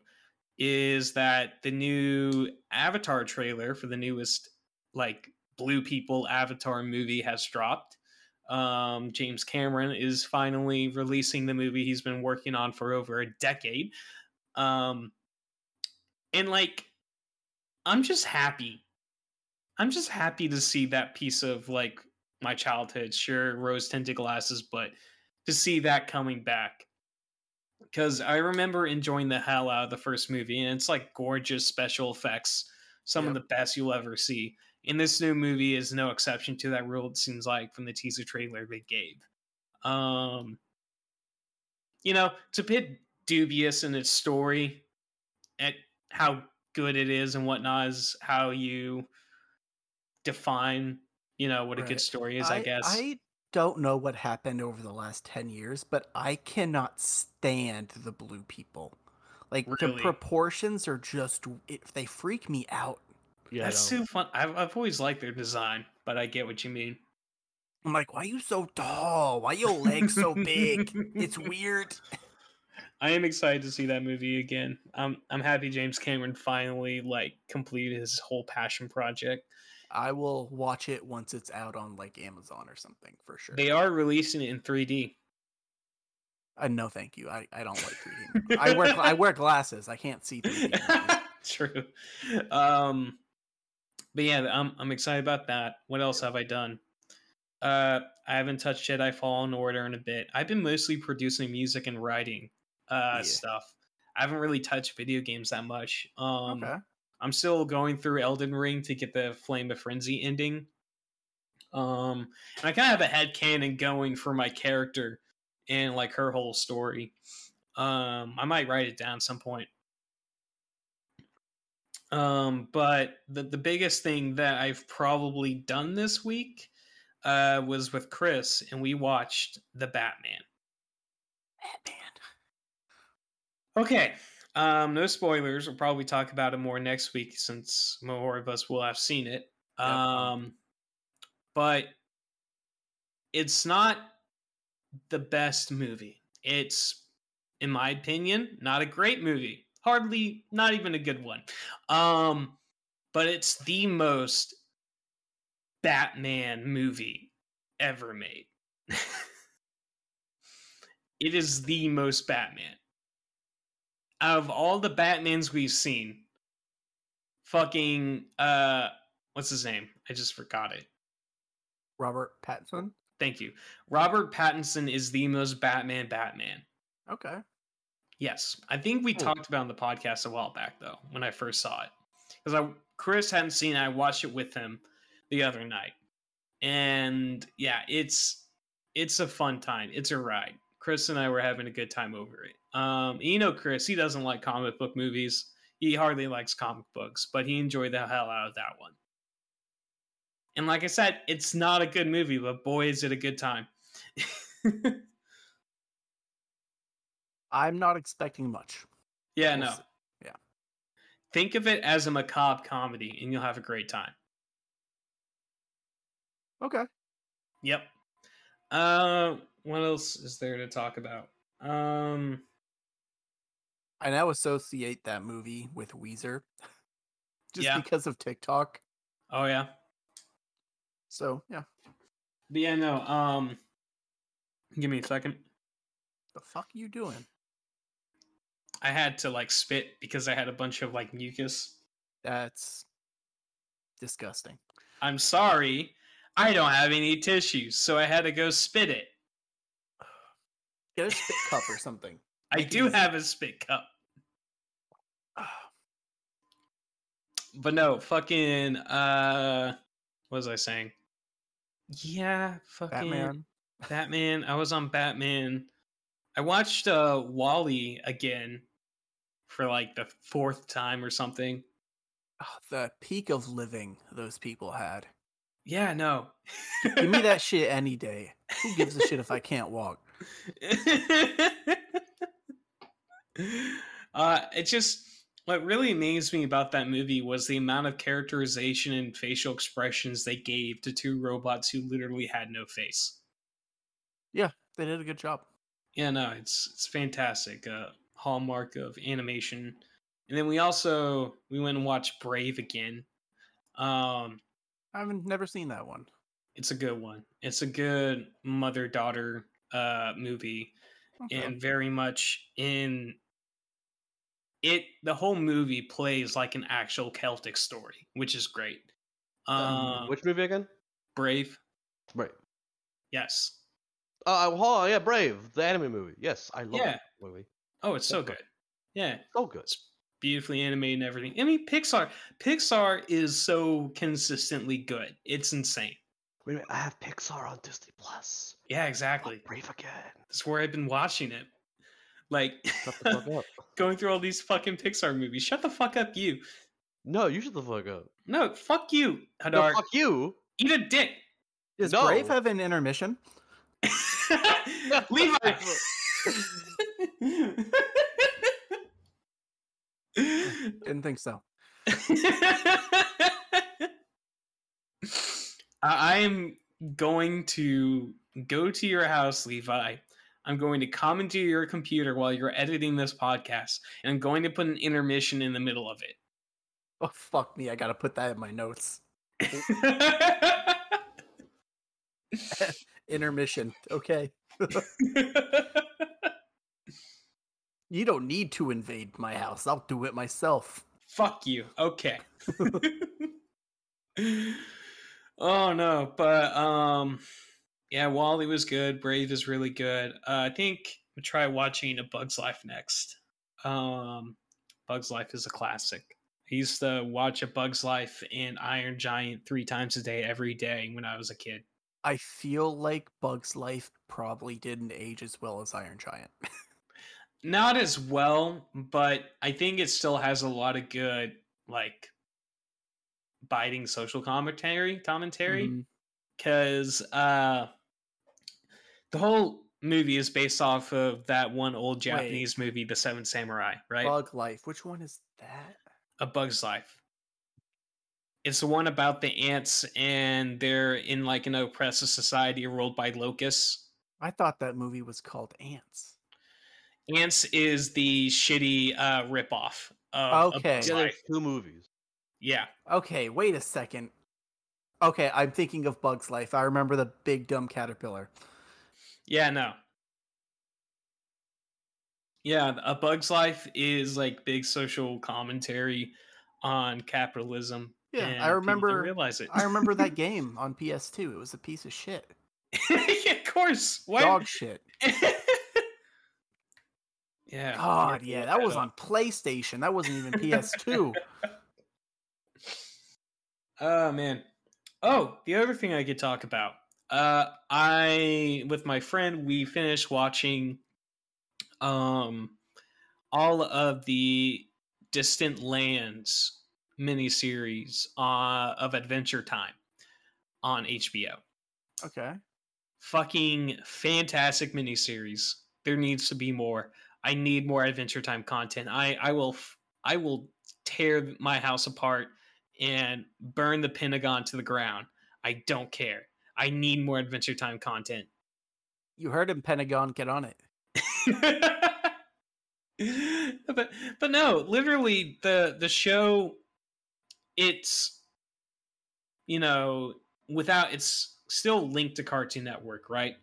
is that the new Avatar trailer for the newest like Blue People Avatar movie has dropped. Um, James Cameron is finally releasing the movie he's been working on for over a decade. Um, and like, I'm just happy. I'm just happy to see that piece of like my childhood. Sure, rose tinted glasses, but to see that coming back. Because I remember enjoying the hell out of the first movie, and it's like gorgeous special effects, some of the best you'll ever see. And this new movie is no exception to that rule, it seems like, from the teaser trailer they gave. Um, you know, it's a bit dubious in its story at how good it is and whatnot is how you define, you know, what a Right. good story is, I, guess. I don't know what happened over the last 10 years, but I cannot stand the blue people. Like the proportions are just it, they freak me out. Yeah, That's too fun. I've, I've always liked their design, but I get what you mean. I'm like, why are you so tall? Why your legs so big? It's weird. I am excited to see that movie again. I'm I'm happy James Cameron finally like completed his whole passion project. I will watch it once it's out on like Amazon or something for sure. They are releasing it in 3D. Uh, no, thank you. I, I don't like 3D. I wear I wear glasses. I can't see 3D. True. Um, but yeah, I'm I'm excited about that. What else have I done? Uh, I haven't touched Jedi Fallen Order in a bit. I've been mostly producing music and writing uh Yeah. stuff. I haven't really touched video games that much. Um, okay. I'm still going through Elden Ring to get the Flame of Frenzy ending. Um, and I kind of have a head canon going for my character and like her whole story. Um, I might write it down some point. Um, but the the biggest thing that I've probably done this week uh, was with Chris, and we watched the Batman. Batman. Okay. Um, no spoilers. We'll probably talk about it more next week since more of us will have seen it. Um, but it's not the best movie. It's, in my opinion, not a great movie. Hardly, not even a good one. Um, but it's the most Batman movie ever made. it is the most Batman out of all the Batmans we've seen, fucking uh what's his name? I just forgot it. Robert Pattinson. Thank you. Robert Pattinson is the most Batman Batman. Okay. Yes, I think we Hmm. talked about it on the podcast a while back though when I first saw it because I Chris hadn't seen it. I watched it with him the other night, and yeah, it's it's a fun time. It's a ride. Chris and I were having a good time over it. Um, you know, Chris, he doesn't like comic book movies. He hardly likes comic books, but he enjoyed the hell out of that one. And like I said, it's not a good movie, but boy, is it a good time. I'm not expecting much. yeah, We'll no. see. Yeah. Think of it as a macabre comedy and you'll have a great time. Okay. Yep. Uh what else is there to talk about? Um I now associate that movie with Weezer, just Yeah. because of TikTok. oh yeah. So yeah, But yeah, no, um give me a second. the fuck you doing? I had to like spit because I had a bunch of like mucus. That's disgusting. I'm sorry. I don't have any tissues, so I had to go spit it. Get a spit cup or something. I Make do have a spit cup. But no, fucking uh what was I saying? Yeah, fucking Batman. Batman. I was on Batman. I watched uh WALL-E again for like the fourth time or something. Oh, the peak of living those people had. Yeah, no. Give me that shit any day. Who gives a shit if I can't walk? uh it just what really amazed me about that movie was the amount of characterization and facial expressions they gave to two robots who literally had no face. Yeah, they did a good job. Yeah, no, it's it's fantastic. Uh, hallmark of animation. And then we also we went and watched Brave again. Um, I haven't never seen that one. it's a good one. It's a good mother daughter uh movie, Okay. and very much in it. The whole movie plays like an actual Celtic story, which is great. Um, Which movie again? Brave, Right. yes. Uh, hold on, yeah, Brave, the anime movie. Yes, I love Yeah. that movie. Oh, it's so That's good. Yeah, So good. it's beautifully animated and everything. I mean, Pixar, Pixar is so consistently good. It's insane. Wait a minute, I have Pixar on Disney Plus. Yeah, exactly. Brave again. That's where I've been watching it. Like Shut the fuck up. going through all these fucking Pixar movies. Shut the fuck up, you. No, you shut the fuck up. No, fuck you, No, Hadar. fuck you. Eat a dick. Does No. Brave have an intermission? Levi. Didn't think so. I am going to go to your house, Levi. I'm going to come into your computer while you're editing this podcast, and I'm going to put an intermission in the middle of it. Oh fuck me! I gotta put that in my notes. Intermission. Okay. You don't need to invade my house. I'll do it myself. Fuck you. Okay. oh no, but um yeah, WALL-E was good. Brave is really good. Uh, I think we'll try watching A Bug's Life next. Um Bug's Life is a classic. I used to watch A Bug's Life and Iron Giant three times a day every day when I was a kid. I feel like Bug's Life probably didn't age as well as Iron Giant. Not as well, but I think it still has a lot of good like biting social commentary commentary. Because uh, the whole movie is based off of that one old Japanese movie, The Seven Samurai, right? Bug Life. Which one is that? A Bug's Life. It's the one about the ants and they're in like an oppressive society ruled by locusts. I thought that movie was called Antz. Antz is the shitty uh, ripoff of Okay. Bug's Yeah, there's two movies. Yeah. Okay, wait a second. Okay, I'm thinking of Bug's Life. I remember the big dumb caterpillar. Yeah, no. Yeah, A Bug's Life is like big social commentary on capitalism Yeah, I remember. realize it. I remember that game on PS2. It was a piece of shit. yeah, of course. Why? Dog shit. yeah. God, yeah, that was on PlayStation. That wasn't even PS2. Oh man. Oh, the other thing I could talk about. Uh I with my friend we finished watching um all of the Distant Lands miniseries uh of Adventure Time on HBO. okay. Fucking fantastic miniseries. There needs to be more. I need more Adventure Time content. I I will f- I will tear my house apart and burn the Pentagon to the ground. I don't care. I need more Adventure Time content. You heard him, Pentagon. Get on it. but but no, literally the the show it's you know without it's still linked to Cartoon Network, right?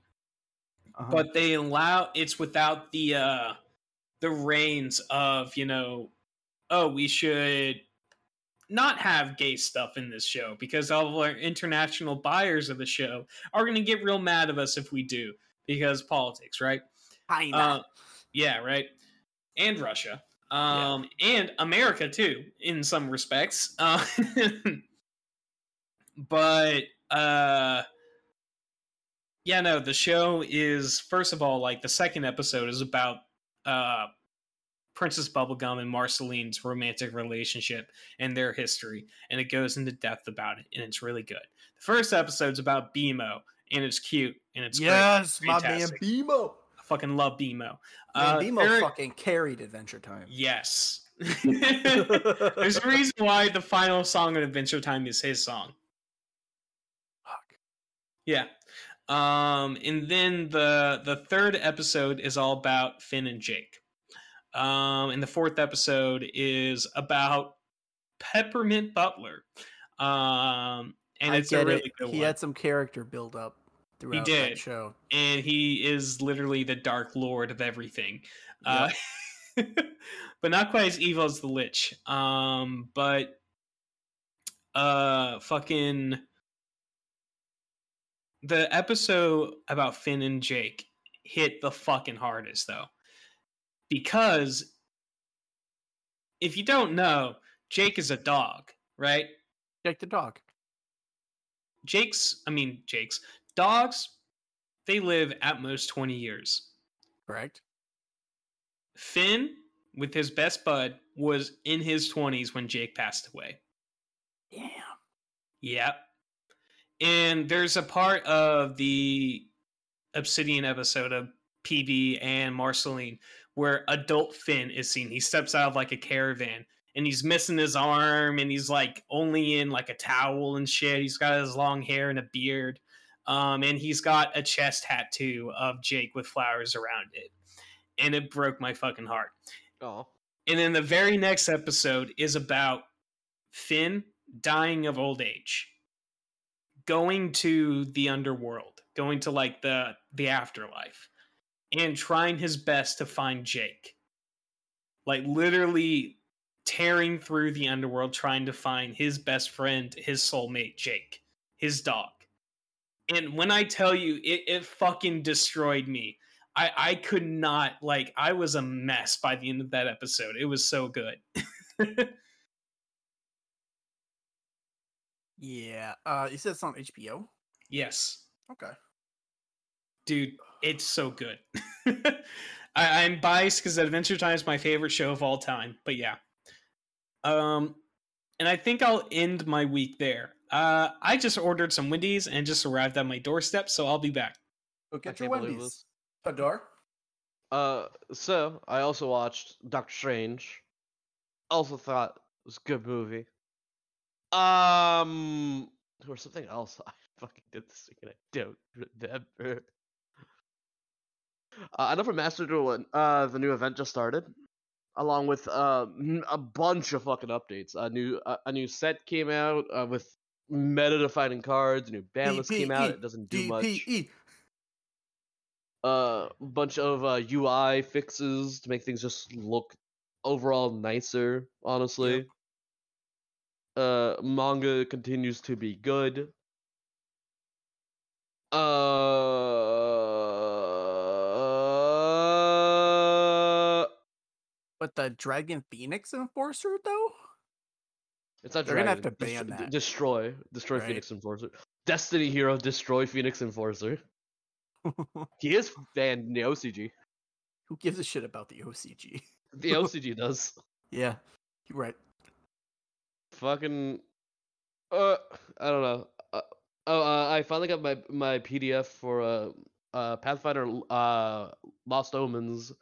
Uh-huh. but they allow it's without the uh the reins of you know oh we should not have gay stuff in this show because all of our international buyers of the show are going to get real mad of us if we do because politics right? Uh, yeah right? And russia. Um and america too in some respects. Uh, but uh yeah no the show is first of all like the second episode is about uh princess bubblegum and marceline's romantic relationship and their history and it goes into depth about it and it's really good the first episode's about BMO and it's cute and it's great. yes, my man fantastic. BMO. i fucking love BMO Man, Uh, BMO Eric- fucking carried Adventure Time. yes there's a reason why the final song of adventure time is his song Fuck. Yeah. Um, and then the the third episode is all about Finn and Jake. Um, and the fourth episode is about Peppermint Butler. Um, and I it's a really it. good He one. had some character build up throughout did. that show. and he is literally the Dark Lord of everything. Uh, but not quite as evil as the Lich. Um, but uh, fucking the episode about Finn and Jake hit the fucking hardest though, because if you don't know, Jake is a dog, right? Jake the dog. Jake's, I mean, Jake's dogs, they live at most 20 years. Correct. Finn, with his best bud, was in his 20s when Jake passed away. Damn. Yep. And there's a part of the Obsidian episode of PB and Marceline where adult Finn is seen. He steps out of like a caravan and he's missing his arm and he's like only in like a towel and shit. He's got his long hair and a beard. Um, and he's got a chest tattoo of Jake with flowers around it. And it broke my fucking heart. Oh. And then the very next episode is about Finn dying of old age, going to the underworld, going to like the the afterlife, and trying his best to find Jake. Like literally tearing through the underworld trying to find his best friend, his soulmate Jake, his dog. And when I tell you it, it fucking destroyed me. I, I could not like I was a mess by the end of that episode. It was so good. Yeah. Uh, you said it's on HBO. yes. Okay. Dude, it's so good. I, I'm biased because Adventure Time is my favorite show of all time, but yeah. Um, and I think I'll end my week there. Uh, I just ordered some Wendy's and just arrived at my doorstep, so I'll be back. Go I get your can't believe Wendy's. Hadar. Uh, so I also watched Doctor Strange. Also thought it was a good movie. Um, or something else I fucking did this week and I don't remember. Uh, I know for Master Duel, uh, the new event just started, along with uh, a bunch of fucking updates. A new uh, a new set came out uh, with meta-defining cards. A new ban list came out. It doesn't do much. DPE. uh, a bunch of uh, UI fixes to make things just look overall nicer. Honestly, Uh, manga continues to be good. Uh, But the Dragon Phoenix Enforcer though? it's not They're gonna have Dragon, to ban that. Destroy, destroy Right. Phoenix Enforcer. Destiny Hero, destroy Phoenix Enforcer. He is banned in the OCG. Who gives a shit about the OCG? The OCG does. yeah, you're right. Fucking. Uh, I don't know. Uh, oh, uh, I finally got my my PDF for uh, uh Pathfinder uh Lost Omens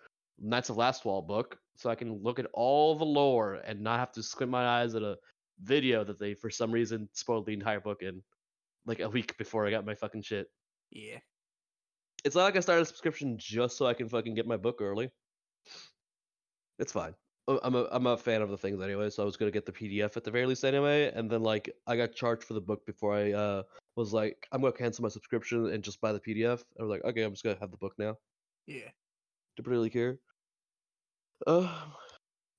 Knights of Last Wall book, so I can look at all the lore and not have to squint my eyes at a video that they for some reason spoiled the entire book in, like a week before I got my fucking shit. Yeah. It's not like I started a subscription just so I can fucking get my book early. It's fine. I'm a I'm a fan of the things anyway, so I was gonna get the PDF at the very least anyway, and then like I got charged for the book before I uh was like I'm gonna cancel my subscription and just buy the PDF. I was like, okay, I'm just gonna have the book now. Yeah. Don't really care. Uh,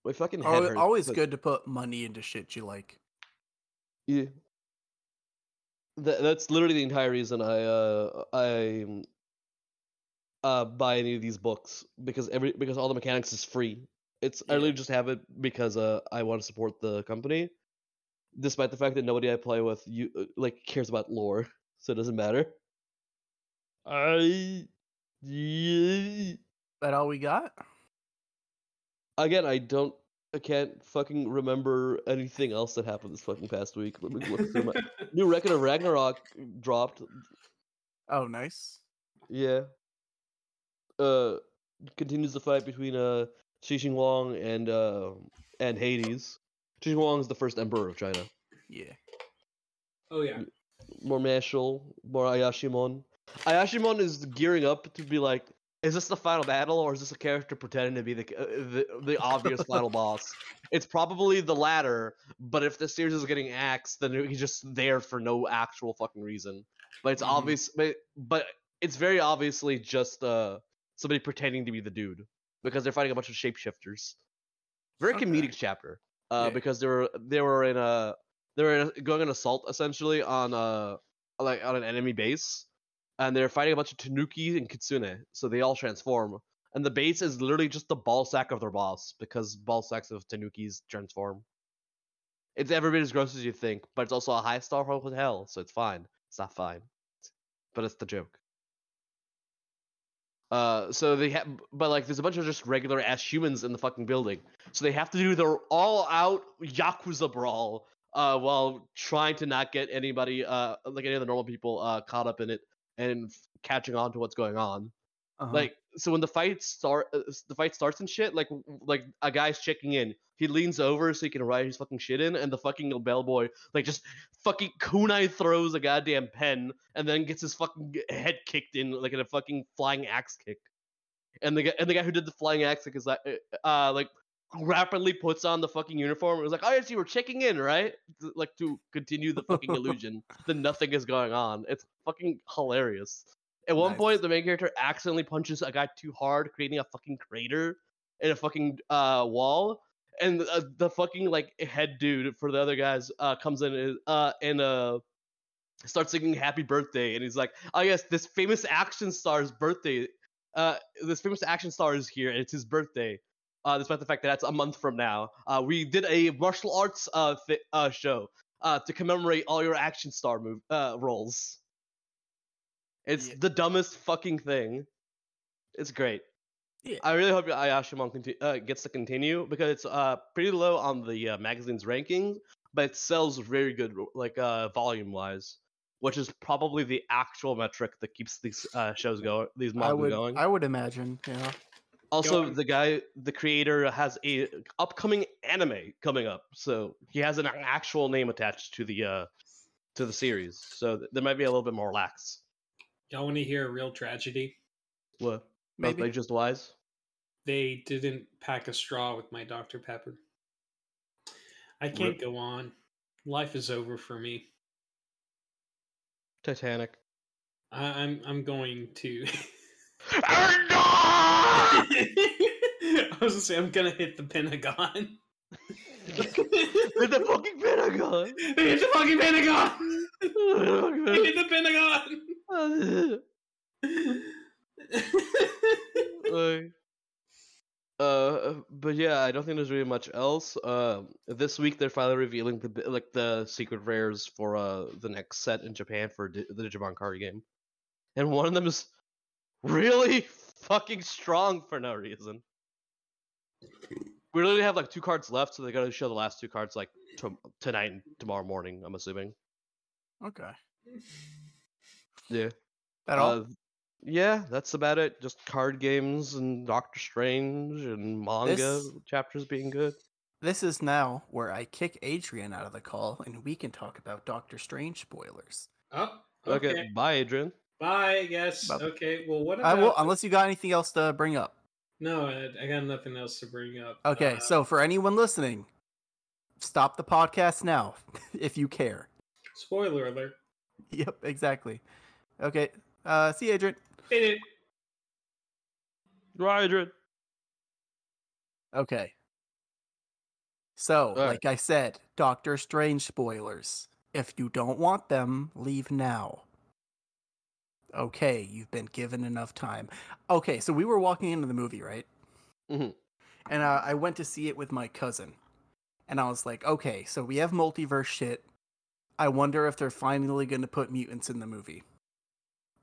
my fucking head Al- hurts. always but- good to put money into shit you like. Yeah. That, that's literally the entire reason I uh I uh buy any of these books because every because all the mechanics is free. It's I Yeah. literally just have it because uh I want to support the company, despite the fact that nobody I play with you uh, like cares about lore, so it doesn't matter. I yeah. That all we got? Again I don't I can't fucking remember anything else that happened this fucking past week. Let me look through my new record of Ragnarok dropped. Oh, nice. Yeah. Uh, continues the fight between uh Shi Huang and uh and Hades. Shi Huang is the first emperor of China. Yeah. Oh yeah. More martial, more Ayashimon. Ayashimon is gearing up to be like, is this the final battle or is this a character pretending to be the uh, the, the obvious final boss? It's probably the latter, but if the series is getting axed, then he's just there for no actual fucking reason. But it's Mhm. obvious, but, but it's very obviously just uh somebody pretending to be the dude because they're fighting a bunch of shapeshifters. Very Okay. comedic chapter, uh, Yeah. because they were they were in a they were in a- going an assault essentially on uh like on an enemy base, and they're fighting a bunch of Tanuki and Kitsune, so they all transform. And the base is literally just the ball sack of their boss because ball sacks of Tanukis transform. It's every bit as gross as you think, but it's also a high star hotel, so it's fine. It's not fine, but it's the joke. Uh, so they have, but like, there's a bunch of just regular ass humans in the fucking building, so they have to do their all-out yakuza brawl, uh, while trying to not get anybody, uh, like any of the normal people, uh, caught up in it and catching on to what's going on. Uh-huh. Like, so when the fight start, uh, the fight starts and shit. Like, like a guy's checking in. He leans over so he can write his fucking shit in, and the fucking bellboy like just fucking kunai throws a goddamn pen, and then gets his fucking head kicked in like in a fucking flying axe kick. And the guy, and the guy who did the flying axe kick is like, uh, uh, like rapidly puts on the fucking uniform. It was like, oh yes, you were checking in, right? Like to continue the fucking illusion that nothing is going on. It's fucking hilarious. At one Nice. point, the main character accidentally punches a guy too hard, creating a fucking crater in a fucking uh, wall. And uh, the fucking like head dude for the other guys uh, comes in and, uh, and uh, starts singing "Happy Birthday," and he's like, "Oh yes, this famous action star's birthday. Uh, this famous action star is here, and it's his birthday." Uh, despite the fact that that's a month from now, uh, we did a martial arts uh, fi- uh show uh to commemorate all your action star move uh roles. It's Yeah. the dumbest fucking thing. It's great. Yeah. I really hope Ayashimon conti- uh, gets to continue because it's uh pretty low on the uh, magazine's rankings, but it sells very good like uh volume wise, which is probably the actual metric that keeps these uh, shows going, these I would going. I would imagine, yeah. Also, the guy, the creator, has a upcoming anime coming up, so he has an actual name attached to the uh to the series. So th- there might be a little bit more lax. Y'all want to hear a real tragedy? What? Maybe. Maybe just wise. They didn't pack a straw with my Dr. Pepper. I can't Rip. go on. Life is over for me. Titanic. I, I'm I'm going to. Erdogan! I was gonna say I'm gonna hit the Pentagon. With the fucking Pentagon. They hit the fucking Pentagon. They Like, hit the Pentagon. uh, but yeah, I don't think there's really much else. Uh, this week they're finally revealing the like the secret rares for uh the next set in Japan for Di- the Digimon card game, and one of them is really fucking strong for no reason. We literally have like two cards left, so they gotta show the last two cards like to- tonight and tomorrow morning. I'm assuming. Okay. Yeah. That all? Uh, yeah, that's about it. Just card games and Doctor Strange and manga This- chapters being good. This is now where I kick Adrian out of the call and we can talk about Doctor Strange spoilers. Oh, Okay, okay. bye, Adrian. Bye, I guess. Bye. Okay. Well, what I about? will, unless you got anything else to bring up. No, I, I got nothing else to bring up. Okay, Uh, so for anyone listening, stop the podcast now if you care. spoiler alert. Yep, exactly. Okay, uh, see you, Adrian. Hit it. Bye, Adrian. Okay. So, Alright. like I said, Doctor Strange spoilers. If you don't want them, leave now. Okay, you've been given enough time. Okay, so we were walking into the movie, right? Mhm. And uh, I went to see it with my cousin. And I was like, okay, so we have multiverse shit. I wonder if they're finally going to put mutants in the movie.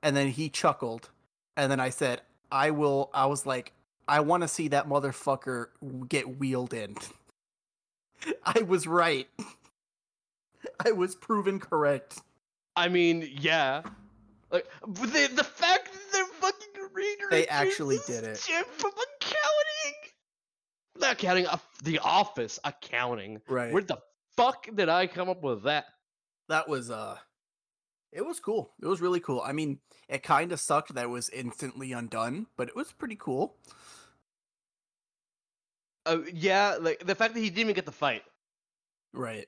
And then he chuckled. And then I said, I will, I was like, I want to see that motherfucker get wheeled in. I was right. I was proven correct. I mean, yeah. Like the the fact that they're fucking reading They actually did it. Jim from accounting. Not accounting, uh, the office accounting. Right. Where the fuck did I come up with that? that was uh it was cool. It was really cool. I mean, it kind of sucked that it was instantly undone, but it was pretty cool. Uh, yeah, like the fact that he didn't even get the fight. Right.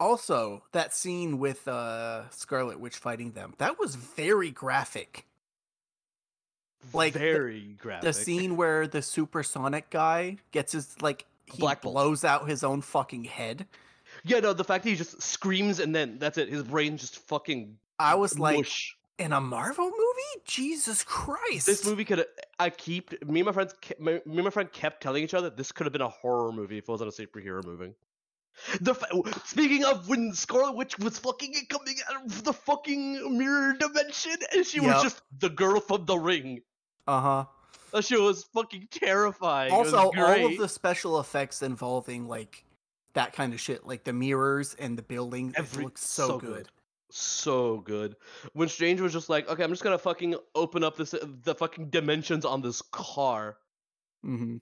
Also, that scene with uh Scarlet Witch fighting them, that was very graphic. Like, the- very graphic. The scene where the supersonic guy gets his like he Black Bolt. blows out his own fucking head. Yeah, no, the fact that he just screams and then that's it. His brain just fucking. I was like, in a Marvel movie? Jesus Christ. This movie could. I keep me and my friends. me and my friend kept telling each other this could have been a horror movie if it wasn't a superhero movie. The fa- speaking of when Scarlet Witch was fucking coming out of the fucking mirror dimension and she Yep. was just the girl from the ring. Uh-huh. That shit was fucking terrifying. Also, all of the special effects involving like that kind of shit, like the mirrors and the building, Every- it looks so, so good. good. so good. When Strange was just like, okay, I'm just gonna fucking open up this the fucking dimensions on this car. Mm-hmm.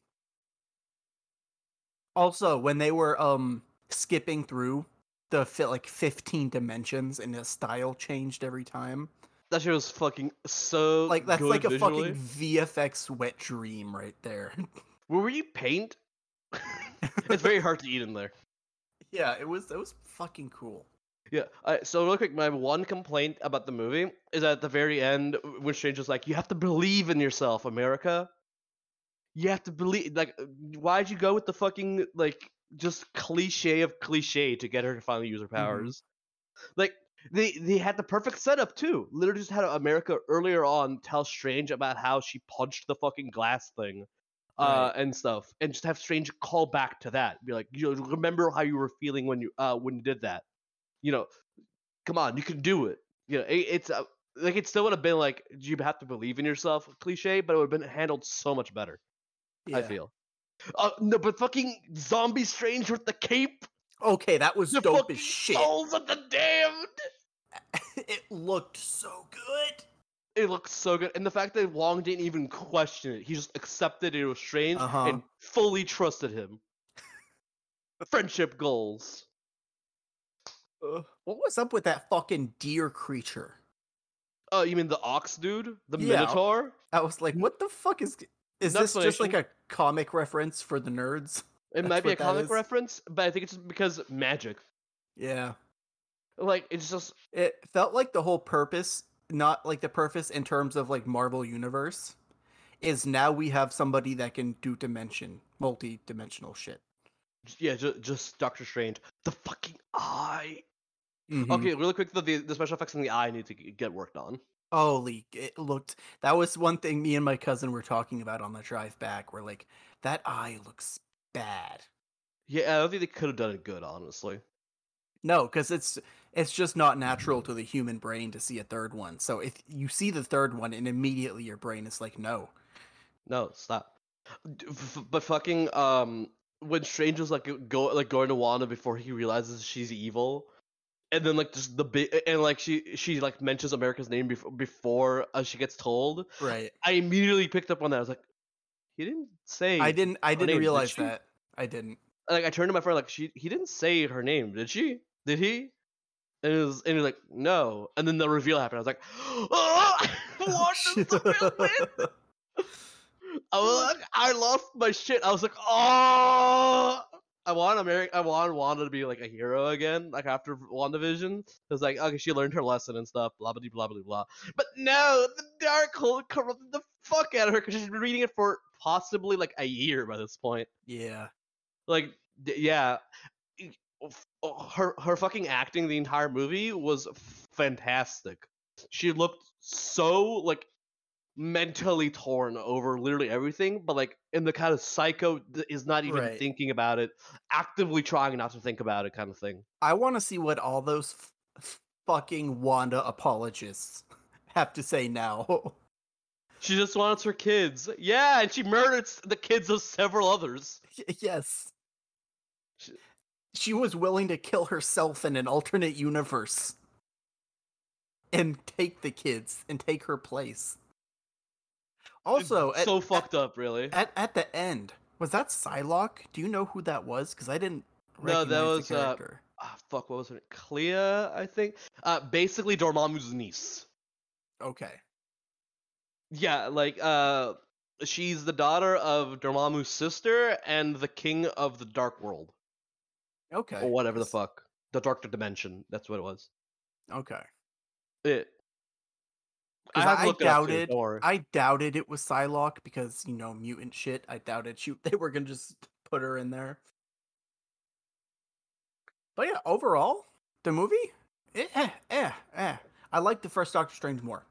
Also, when they were um skipping through the fi- like 15 dimensions and the style changed every time. That shit was fucking so Like that's like a fucking VFX wet dream right there. Where were you paint? it's very hard to eat in there. yeah, it was it was fucking cool. Yeah. So real quick, my one complaint about the movie is that at the very end when Strange was like, "You have to believe in yourself, America. You have to believe." Like, why'd you go with the fucking like just cliche of cliche to get her to finally use her powers? Like, they they had the perfect setup too. Literally, just had America earlier on tell Strange about how she punched the fucking glass thing. Uh, and stuff, and just have Strange call back to that. Be like, you know, remember how you were feeling when you uh when you did that you know, come on, you can do it. You know, it, it's uh, like it still would have been like you have to believe in yourself, cliche, but it would have been handled so much better. I feel. Uh, no, but fucking zombie strange with the cape, Okay, that was the dope as shit. souls of the damned. it looked so good. It looked so good, and the fact that Wong didn't even question it, he just accepted it was strange Uh-huh. and fully trusted him. Friendship goals. What was up with that fucking deer creature? Oh, you mean the ox dude, the Yeah. Minotaur? I was like, what the fuck is is No this just like a comic reference for the nerds? It That's might be a comic reference, but I think it's just because magic. Yeah. Like it's just It felt like the whole purpose, not like the purpose in terms of like Marvel universe, is now we have somebody that can do dimension, multi-dimensional shit. Yeah, just, just Doctor Strange. The fucking eye. Mhm. Okay, really quick though, the, the special effects in the eye need to get worked on. Holy, it looked. That was one thing me and my cousin were talking about on the drive back. We're like, that eye looks bad. Yeah, I don't think they could have done it good, honestly. No, because it's it's just not natural to the human brain to see a third one. So if you see the third one, and immediately your brain is like, no. No, stop. D- f- f- But fucking um, when Strange was like go like going to Wanda before he realizes she's evil, and then like just the big and like she she like mentions America's name before before uh, she gets told. Right. I immediately picked up on that. I was like, he didn't say. I didn't. I didn't name, realize she? that. I didn't. Like I turned to my friend like she he didn't say her name, did she? Did he? And it was and he was like no. And then the reveal happened. I was like, oh, Wanda's the villain! I was like, I lost my shit. I was like, oh, I want America. I want Wanda to be like a hero again, like after WandaVision. It was like, okay, she learned her lesson and stuff, blah blah blah blah blah. But no, the Darkhold corrupted the fuck out of her because she's been reading it for possibly like a year by this point. yeah. Like, d- yeah, oh, her her fucking acting the entire movie was fantastic. She looked so like mentally torn over literally everything, but like in the kind of psycho is not even Right. thinking about it, actively trying not to think about it kind of thing. I want to see what all those f- fucking Wanda apologists have to say now. She just wants her kids. Yeah, and she murdered the kids of several others. yes. Sh- She was willing to kill herself in an alternate universe and take the kids and take her place. Also, at, so fucked up, really. at, at the end, was that Psylocke? Do you know who that was? Because I didn't. No, that was, the uh, character. Ah, fuck, what was her? Clea, I think. Uh, basically Dormammu's niece. okay. Yeah, like uh she's the daughter of Dormammu's sister and the king of the dark world. Okay. Or whatever the fuck. The dark dimension. That's what it was. Okay. It 'Cause I looked it doubted- I doubted it was Psylocke because you know mutant shit. I doubted she they were gonna just put her in there. But yeah, overall, the movie, eh, eh, eh, eh. I like the first Doctor Strange more.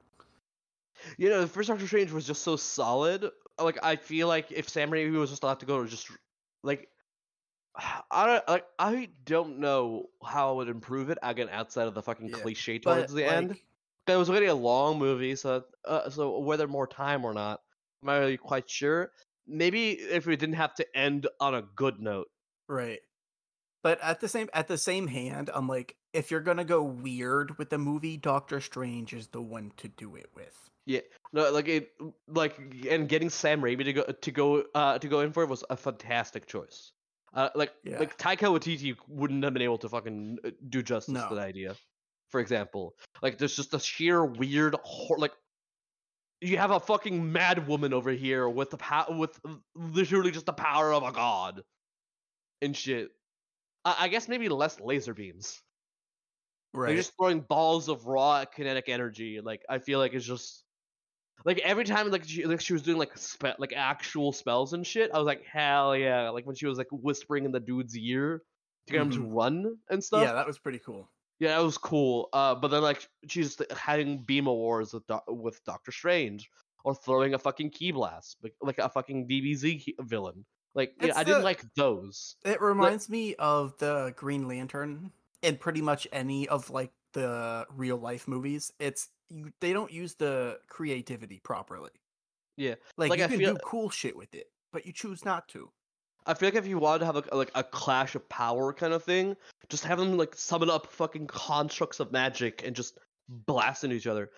You know, the first Doctor Strange was just so solid. Like I feel like if Sam Raimi was just allowed to go to just like I don't like I don't know how I would improve it again outside of the fucking Yeah, cliche towards the end. It was already a long movie, so uh, so whether more time or not, I'm not really quite sure. Maybe if we didn't have to end on a good note. right. But at the same at the same hand, I'm like, if you're gonna go weird with the movie, Doctor Strange is the one to do it with. Yeah, no, like it, like and getting Sam Raimi to go to go uh to go in for it was a fantastic choice. Uh, like Yeah. like Taika Waititi wouldn't have been able to fucking uh, do justice No. to that idea. For example, like there's just a sheer weird hor- like you have a fucking mad woman over here with the power with literally just the power of a god and shit. I, I guess maybe less laser beams. Right. They're just throwing balls of raw kinetic energy. Like I feel like it's just like every time like she like she was doing like spe- like actual spells and shit. I was like hell yeah! Like when she was like whispering in the dude's ear to get him to mm-hmm. run and stuff. yeah, that was pretty cool. Yeah, that was cool. Uh, but then like she's having beam awards with Doc- with Doctor Strange or throwing a fucking ki blast like, like a fucking DBZ villain. Like yeah, I didn't like those. It reminds me of the Green Lantern in pretty much any of like the real life movies. It's you, they don't use the creativity properly. Yeah, Like, Like, you I can feel- do cool shit with it, but you choose not to. I feel like if you wanted to have a, like a clash of power kind of thing, just have them like summon up fucking constructs of magic and just blast into each other.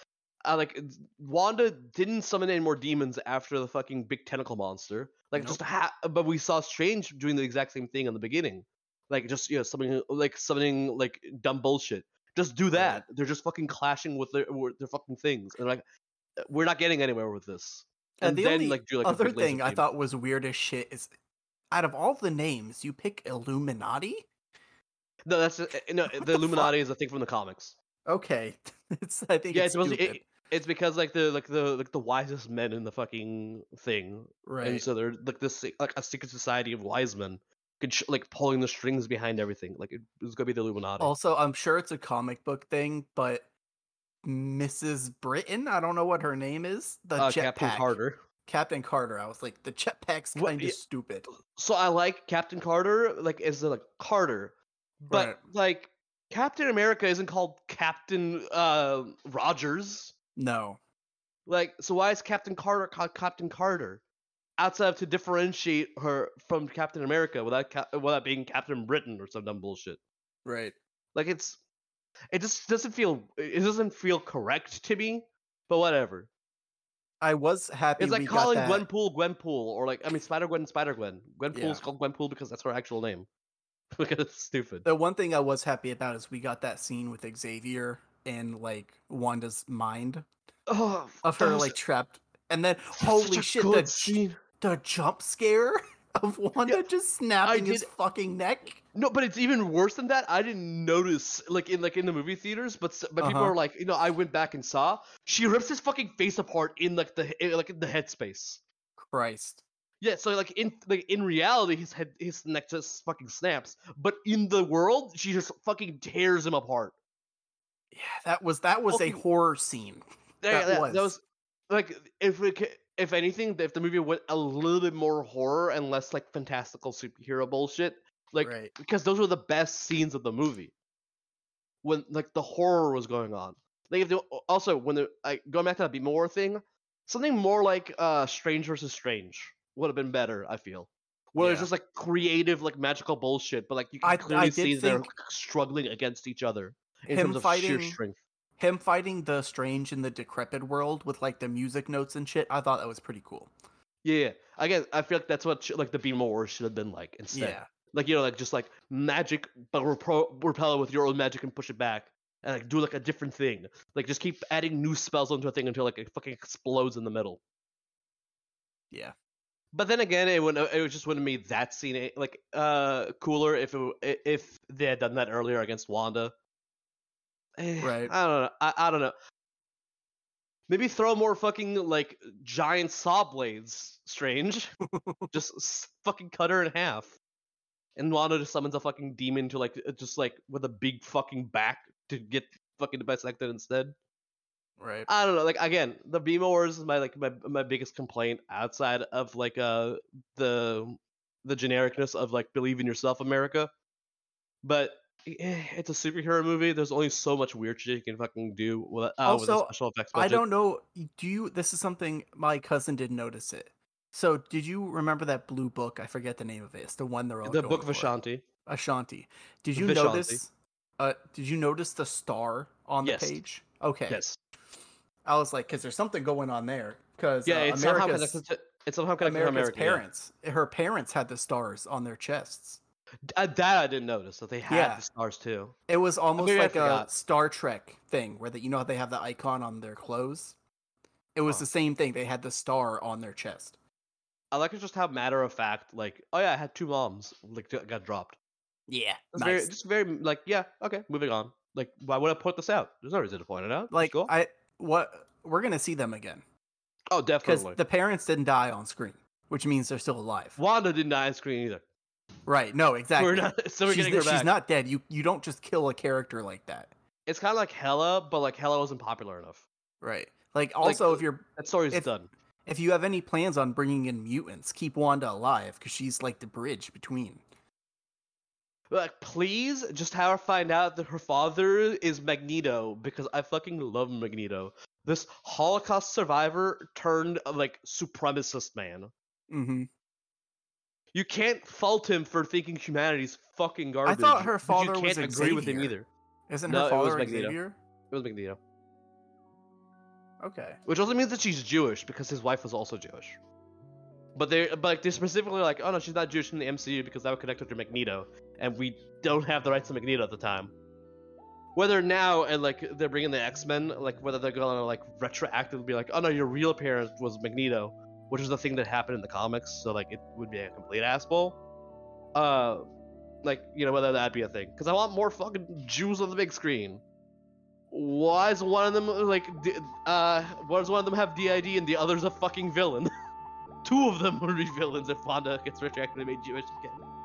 Uh, like Wanda didn't summon any more demons after the fucking big tentacle monster. Like just ha- but we saw Strange doing the exact same thing in the beginning. Like just you know summoning like summoning like dumb bullshit. Just do that. They're just fucking clashing with their with their fucking things. And like we're not getting anywhere with this. And And, the then only like do like Other thing I thought was weird as shit is out of all the names, you pick Illuminati? No, that's uh, no. The the Illuminati is a thing from the comics. Okay. it's I think Yeah, it's it's supposed to, stupid. it, it's because like the like the like the wisest men in the fucking thing, right. and so they're like this like a secret society of wise men. like pulling the strings behind everything. Like it was gonna be the Illuminati. Also, I'm sure it's a comic book thing, but Mrs. Britain, I don't know what her name is. The uh, jetpack. Captain Carter. Captain Carter. I was like, the jetpack's kind of stupid. So I like Captain Carter, like as a like Carter, but Right. like Captain America isn't called Captain uh Rogers. No. Like, so why is Captain Carter called Captain Carter? Outside of to differentiate her from Captain America without ca- without being Captain Britain or some dumb bullshit. Right. Like it's, it just doesn't feel it doesn't feel correct to me. But whatever. I was happy. It's like calling. Gwenpool Gwenpool, or like I mean Spider Gwen Spider Gwen. Gwenpool's Yeah. called Gwenpool because that's her actual name. Because it's stupid. The one thing I was happy about is we got that scene with Xavier in like Wanda's mind Oh, of that her was like trapped, and then such holy a shit, good the scene. the jump scare of Wanda just snapping his fucking neck. No, but it's even worse than that. I didn't notice like in like in the movie theaters, but but people Uh-huh. are like, you know, I went back and saw she rips his fucking face apart in like the in, like in the headspace. Christ. Yeah, so like in like in reality, his head his neck just fucking snaps, but in the world, she just fucking tears him apart. Yeah, that was that was a horror scene. Yeah, That that, that was like if we ca- if anything, if the movie went a little bit more horror and less like fantastical superhero bullshit, like right. because those were the best scenes of the movie when like the horror was going on. Like if they, also when the like going back to that Be More thing, something more like uh Strange versus Strange would have been better. I feel where it's just like creative like magical bullshit, but like you can I- I clearly did see they're struggling against each other in him terms of fighting sheer strength. Him fighting the strange in the decrepit world with like the music notes and shit. I thought that was pretty cool. Yeah, yeah. Again, I feel like that's what sh- like the Be More should have been like instead. Yeah. like you know like just like magic but repro- repel it with your own magic and push it back and like do like a different thing like just keep adding new spells onto a thing until like it fucking explodes in the middle Yeah. but then again it would it just wouldn't be that scene like uh cooler if it, if they had done that earlier against wanda Right. i don't know I, I don't know maybe throw more fucking like giant saw blades strange just s- fucking cut her in half and Wanda just summons a fucking demon to like uh, just like with a big fucking back to get fucking bisected instead. Right. I don't know. Like again, the Beam Wars is my like my my biggest complaint outside of like uh the the genericness of like believe in yourself America. But eh, it's a superhero movie. There's only so much weird shit you can fucking do with, uh, with a Also, special effects I don't know. Do you? This is something my cousin didn't notice it. So, did you remember that blue book? I forget the name of it. It's the one they're all the Book of for. Ashanti. Ashanti. Did you Vishanti. notice? Uh, did you notice the star on the Yes. page? Okay. Yes. I was like, because there's something going on there. Because Yeah, uh, it's somehow America's, connected to it's somehow connected to America's America. yeah. parents, her parents had the stars on their chests. Uh, that I didn't notice that they had Yeah. the stars too. It was almost maybe like a. Star Trek thing, where that you know how they have the icon on their clothes. It was Huh. the same thing. They had the star on their chest. I like it just how matter of fact, like, oh yeah, I had two moms, like got got dropped. Yeah, It's very, just very like, yeah, okay, moving on. Like, why would I point this out? There's no reason to point it out. Like cool. I what we're gonna see them again oh, definitely. because the parents didn't die on screen, which means they're still alive. Wanda didn't die on screen either. Right? No, exactly. We're not, so we're she's, getting her she's back. not dead. You you don't just kill a character like that. It's kind of like Hela, but like Hela wasn't popular enough. Right. Like also, if you're That story's If- done. if you have any plans on bringing in mutants, keep Wanda alive because she's like the bridge between. Like, please just have her find out that her father is Magneto because I fucking love Magneto. This Holocaust survivor turned like supremacist man. Mm-hmm. You can't fault him for thinking humanity's fucking garbage. I thought her father you can't agree with him either. Isn't No, her it was father Magneto. Xavier? It was Magneto, Okay. which also means that she's Jewish because his wife was also Jewish. But they, but like, they're specifically like, oh no, she's not Jewish in the MCU because that would connect her to Magneto, and we don't have the rights to Magneto at the time. Whether now and like they're bringing the X Men, like whether they're gonna like retroactively be like, oh no, your real parent was Magneto, which is the thing that happened in the comics, so like it would be a complete assball. Uh, like you know whether that be a thing, because I want more fucking Jews on the big screen. Why is one of them like, uh, why does one of them have DID and the other's a fucking villain? Two of them would be villains if Wanda gets retroactively made Jewish again.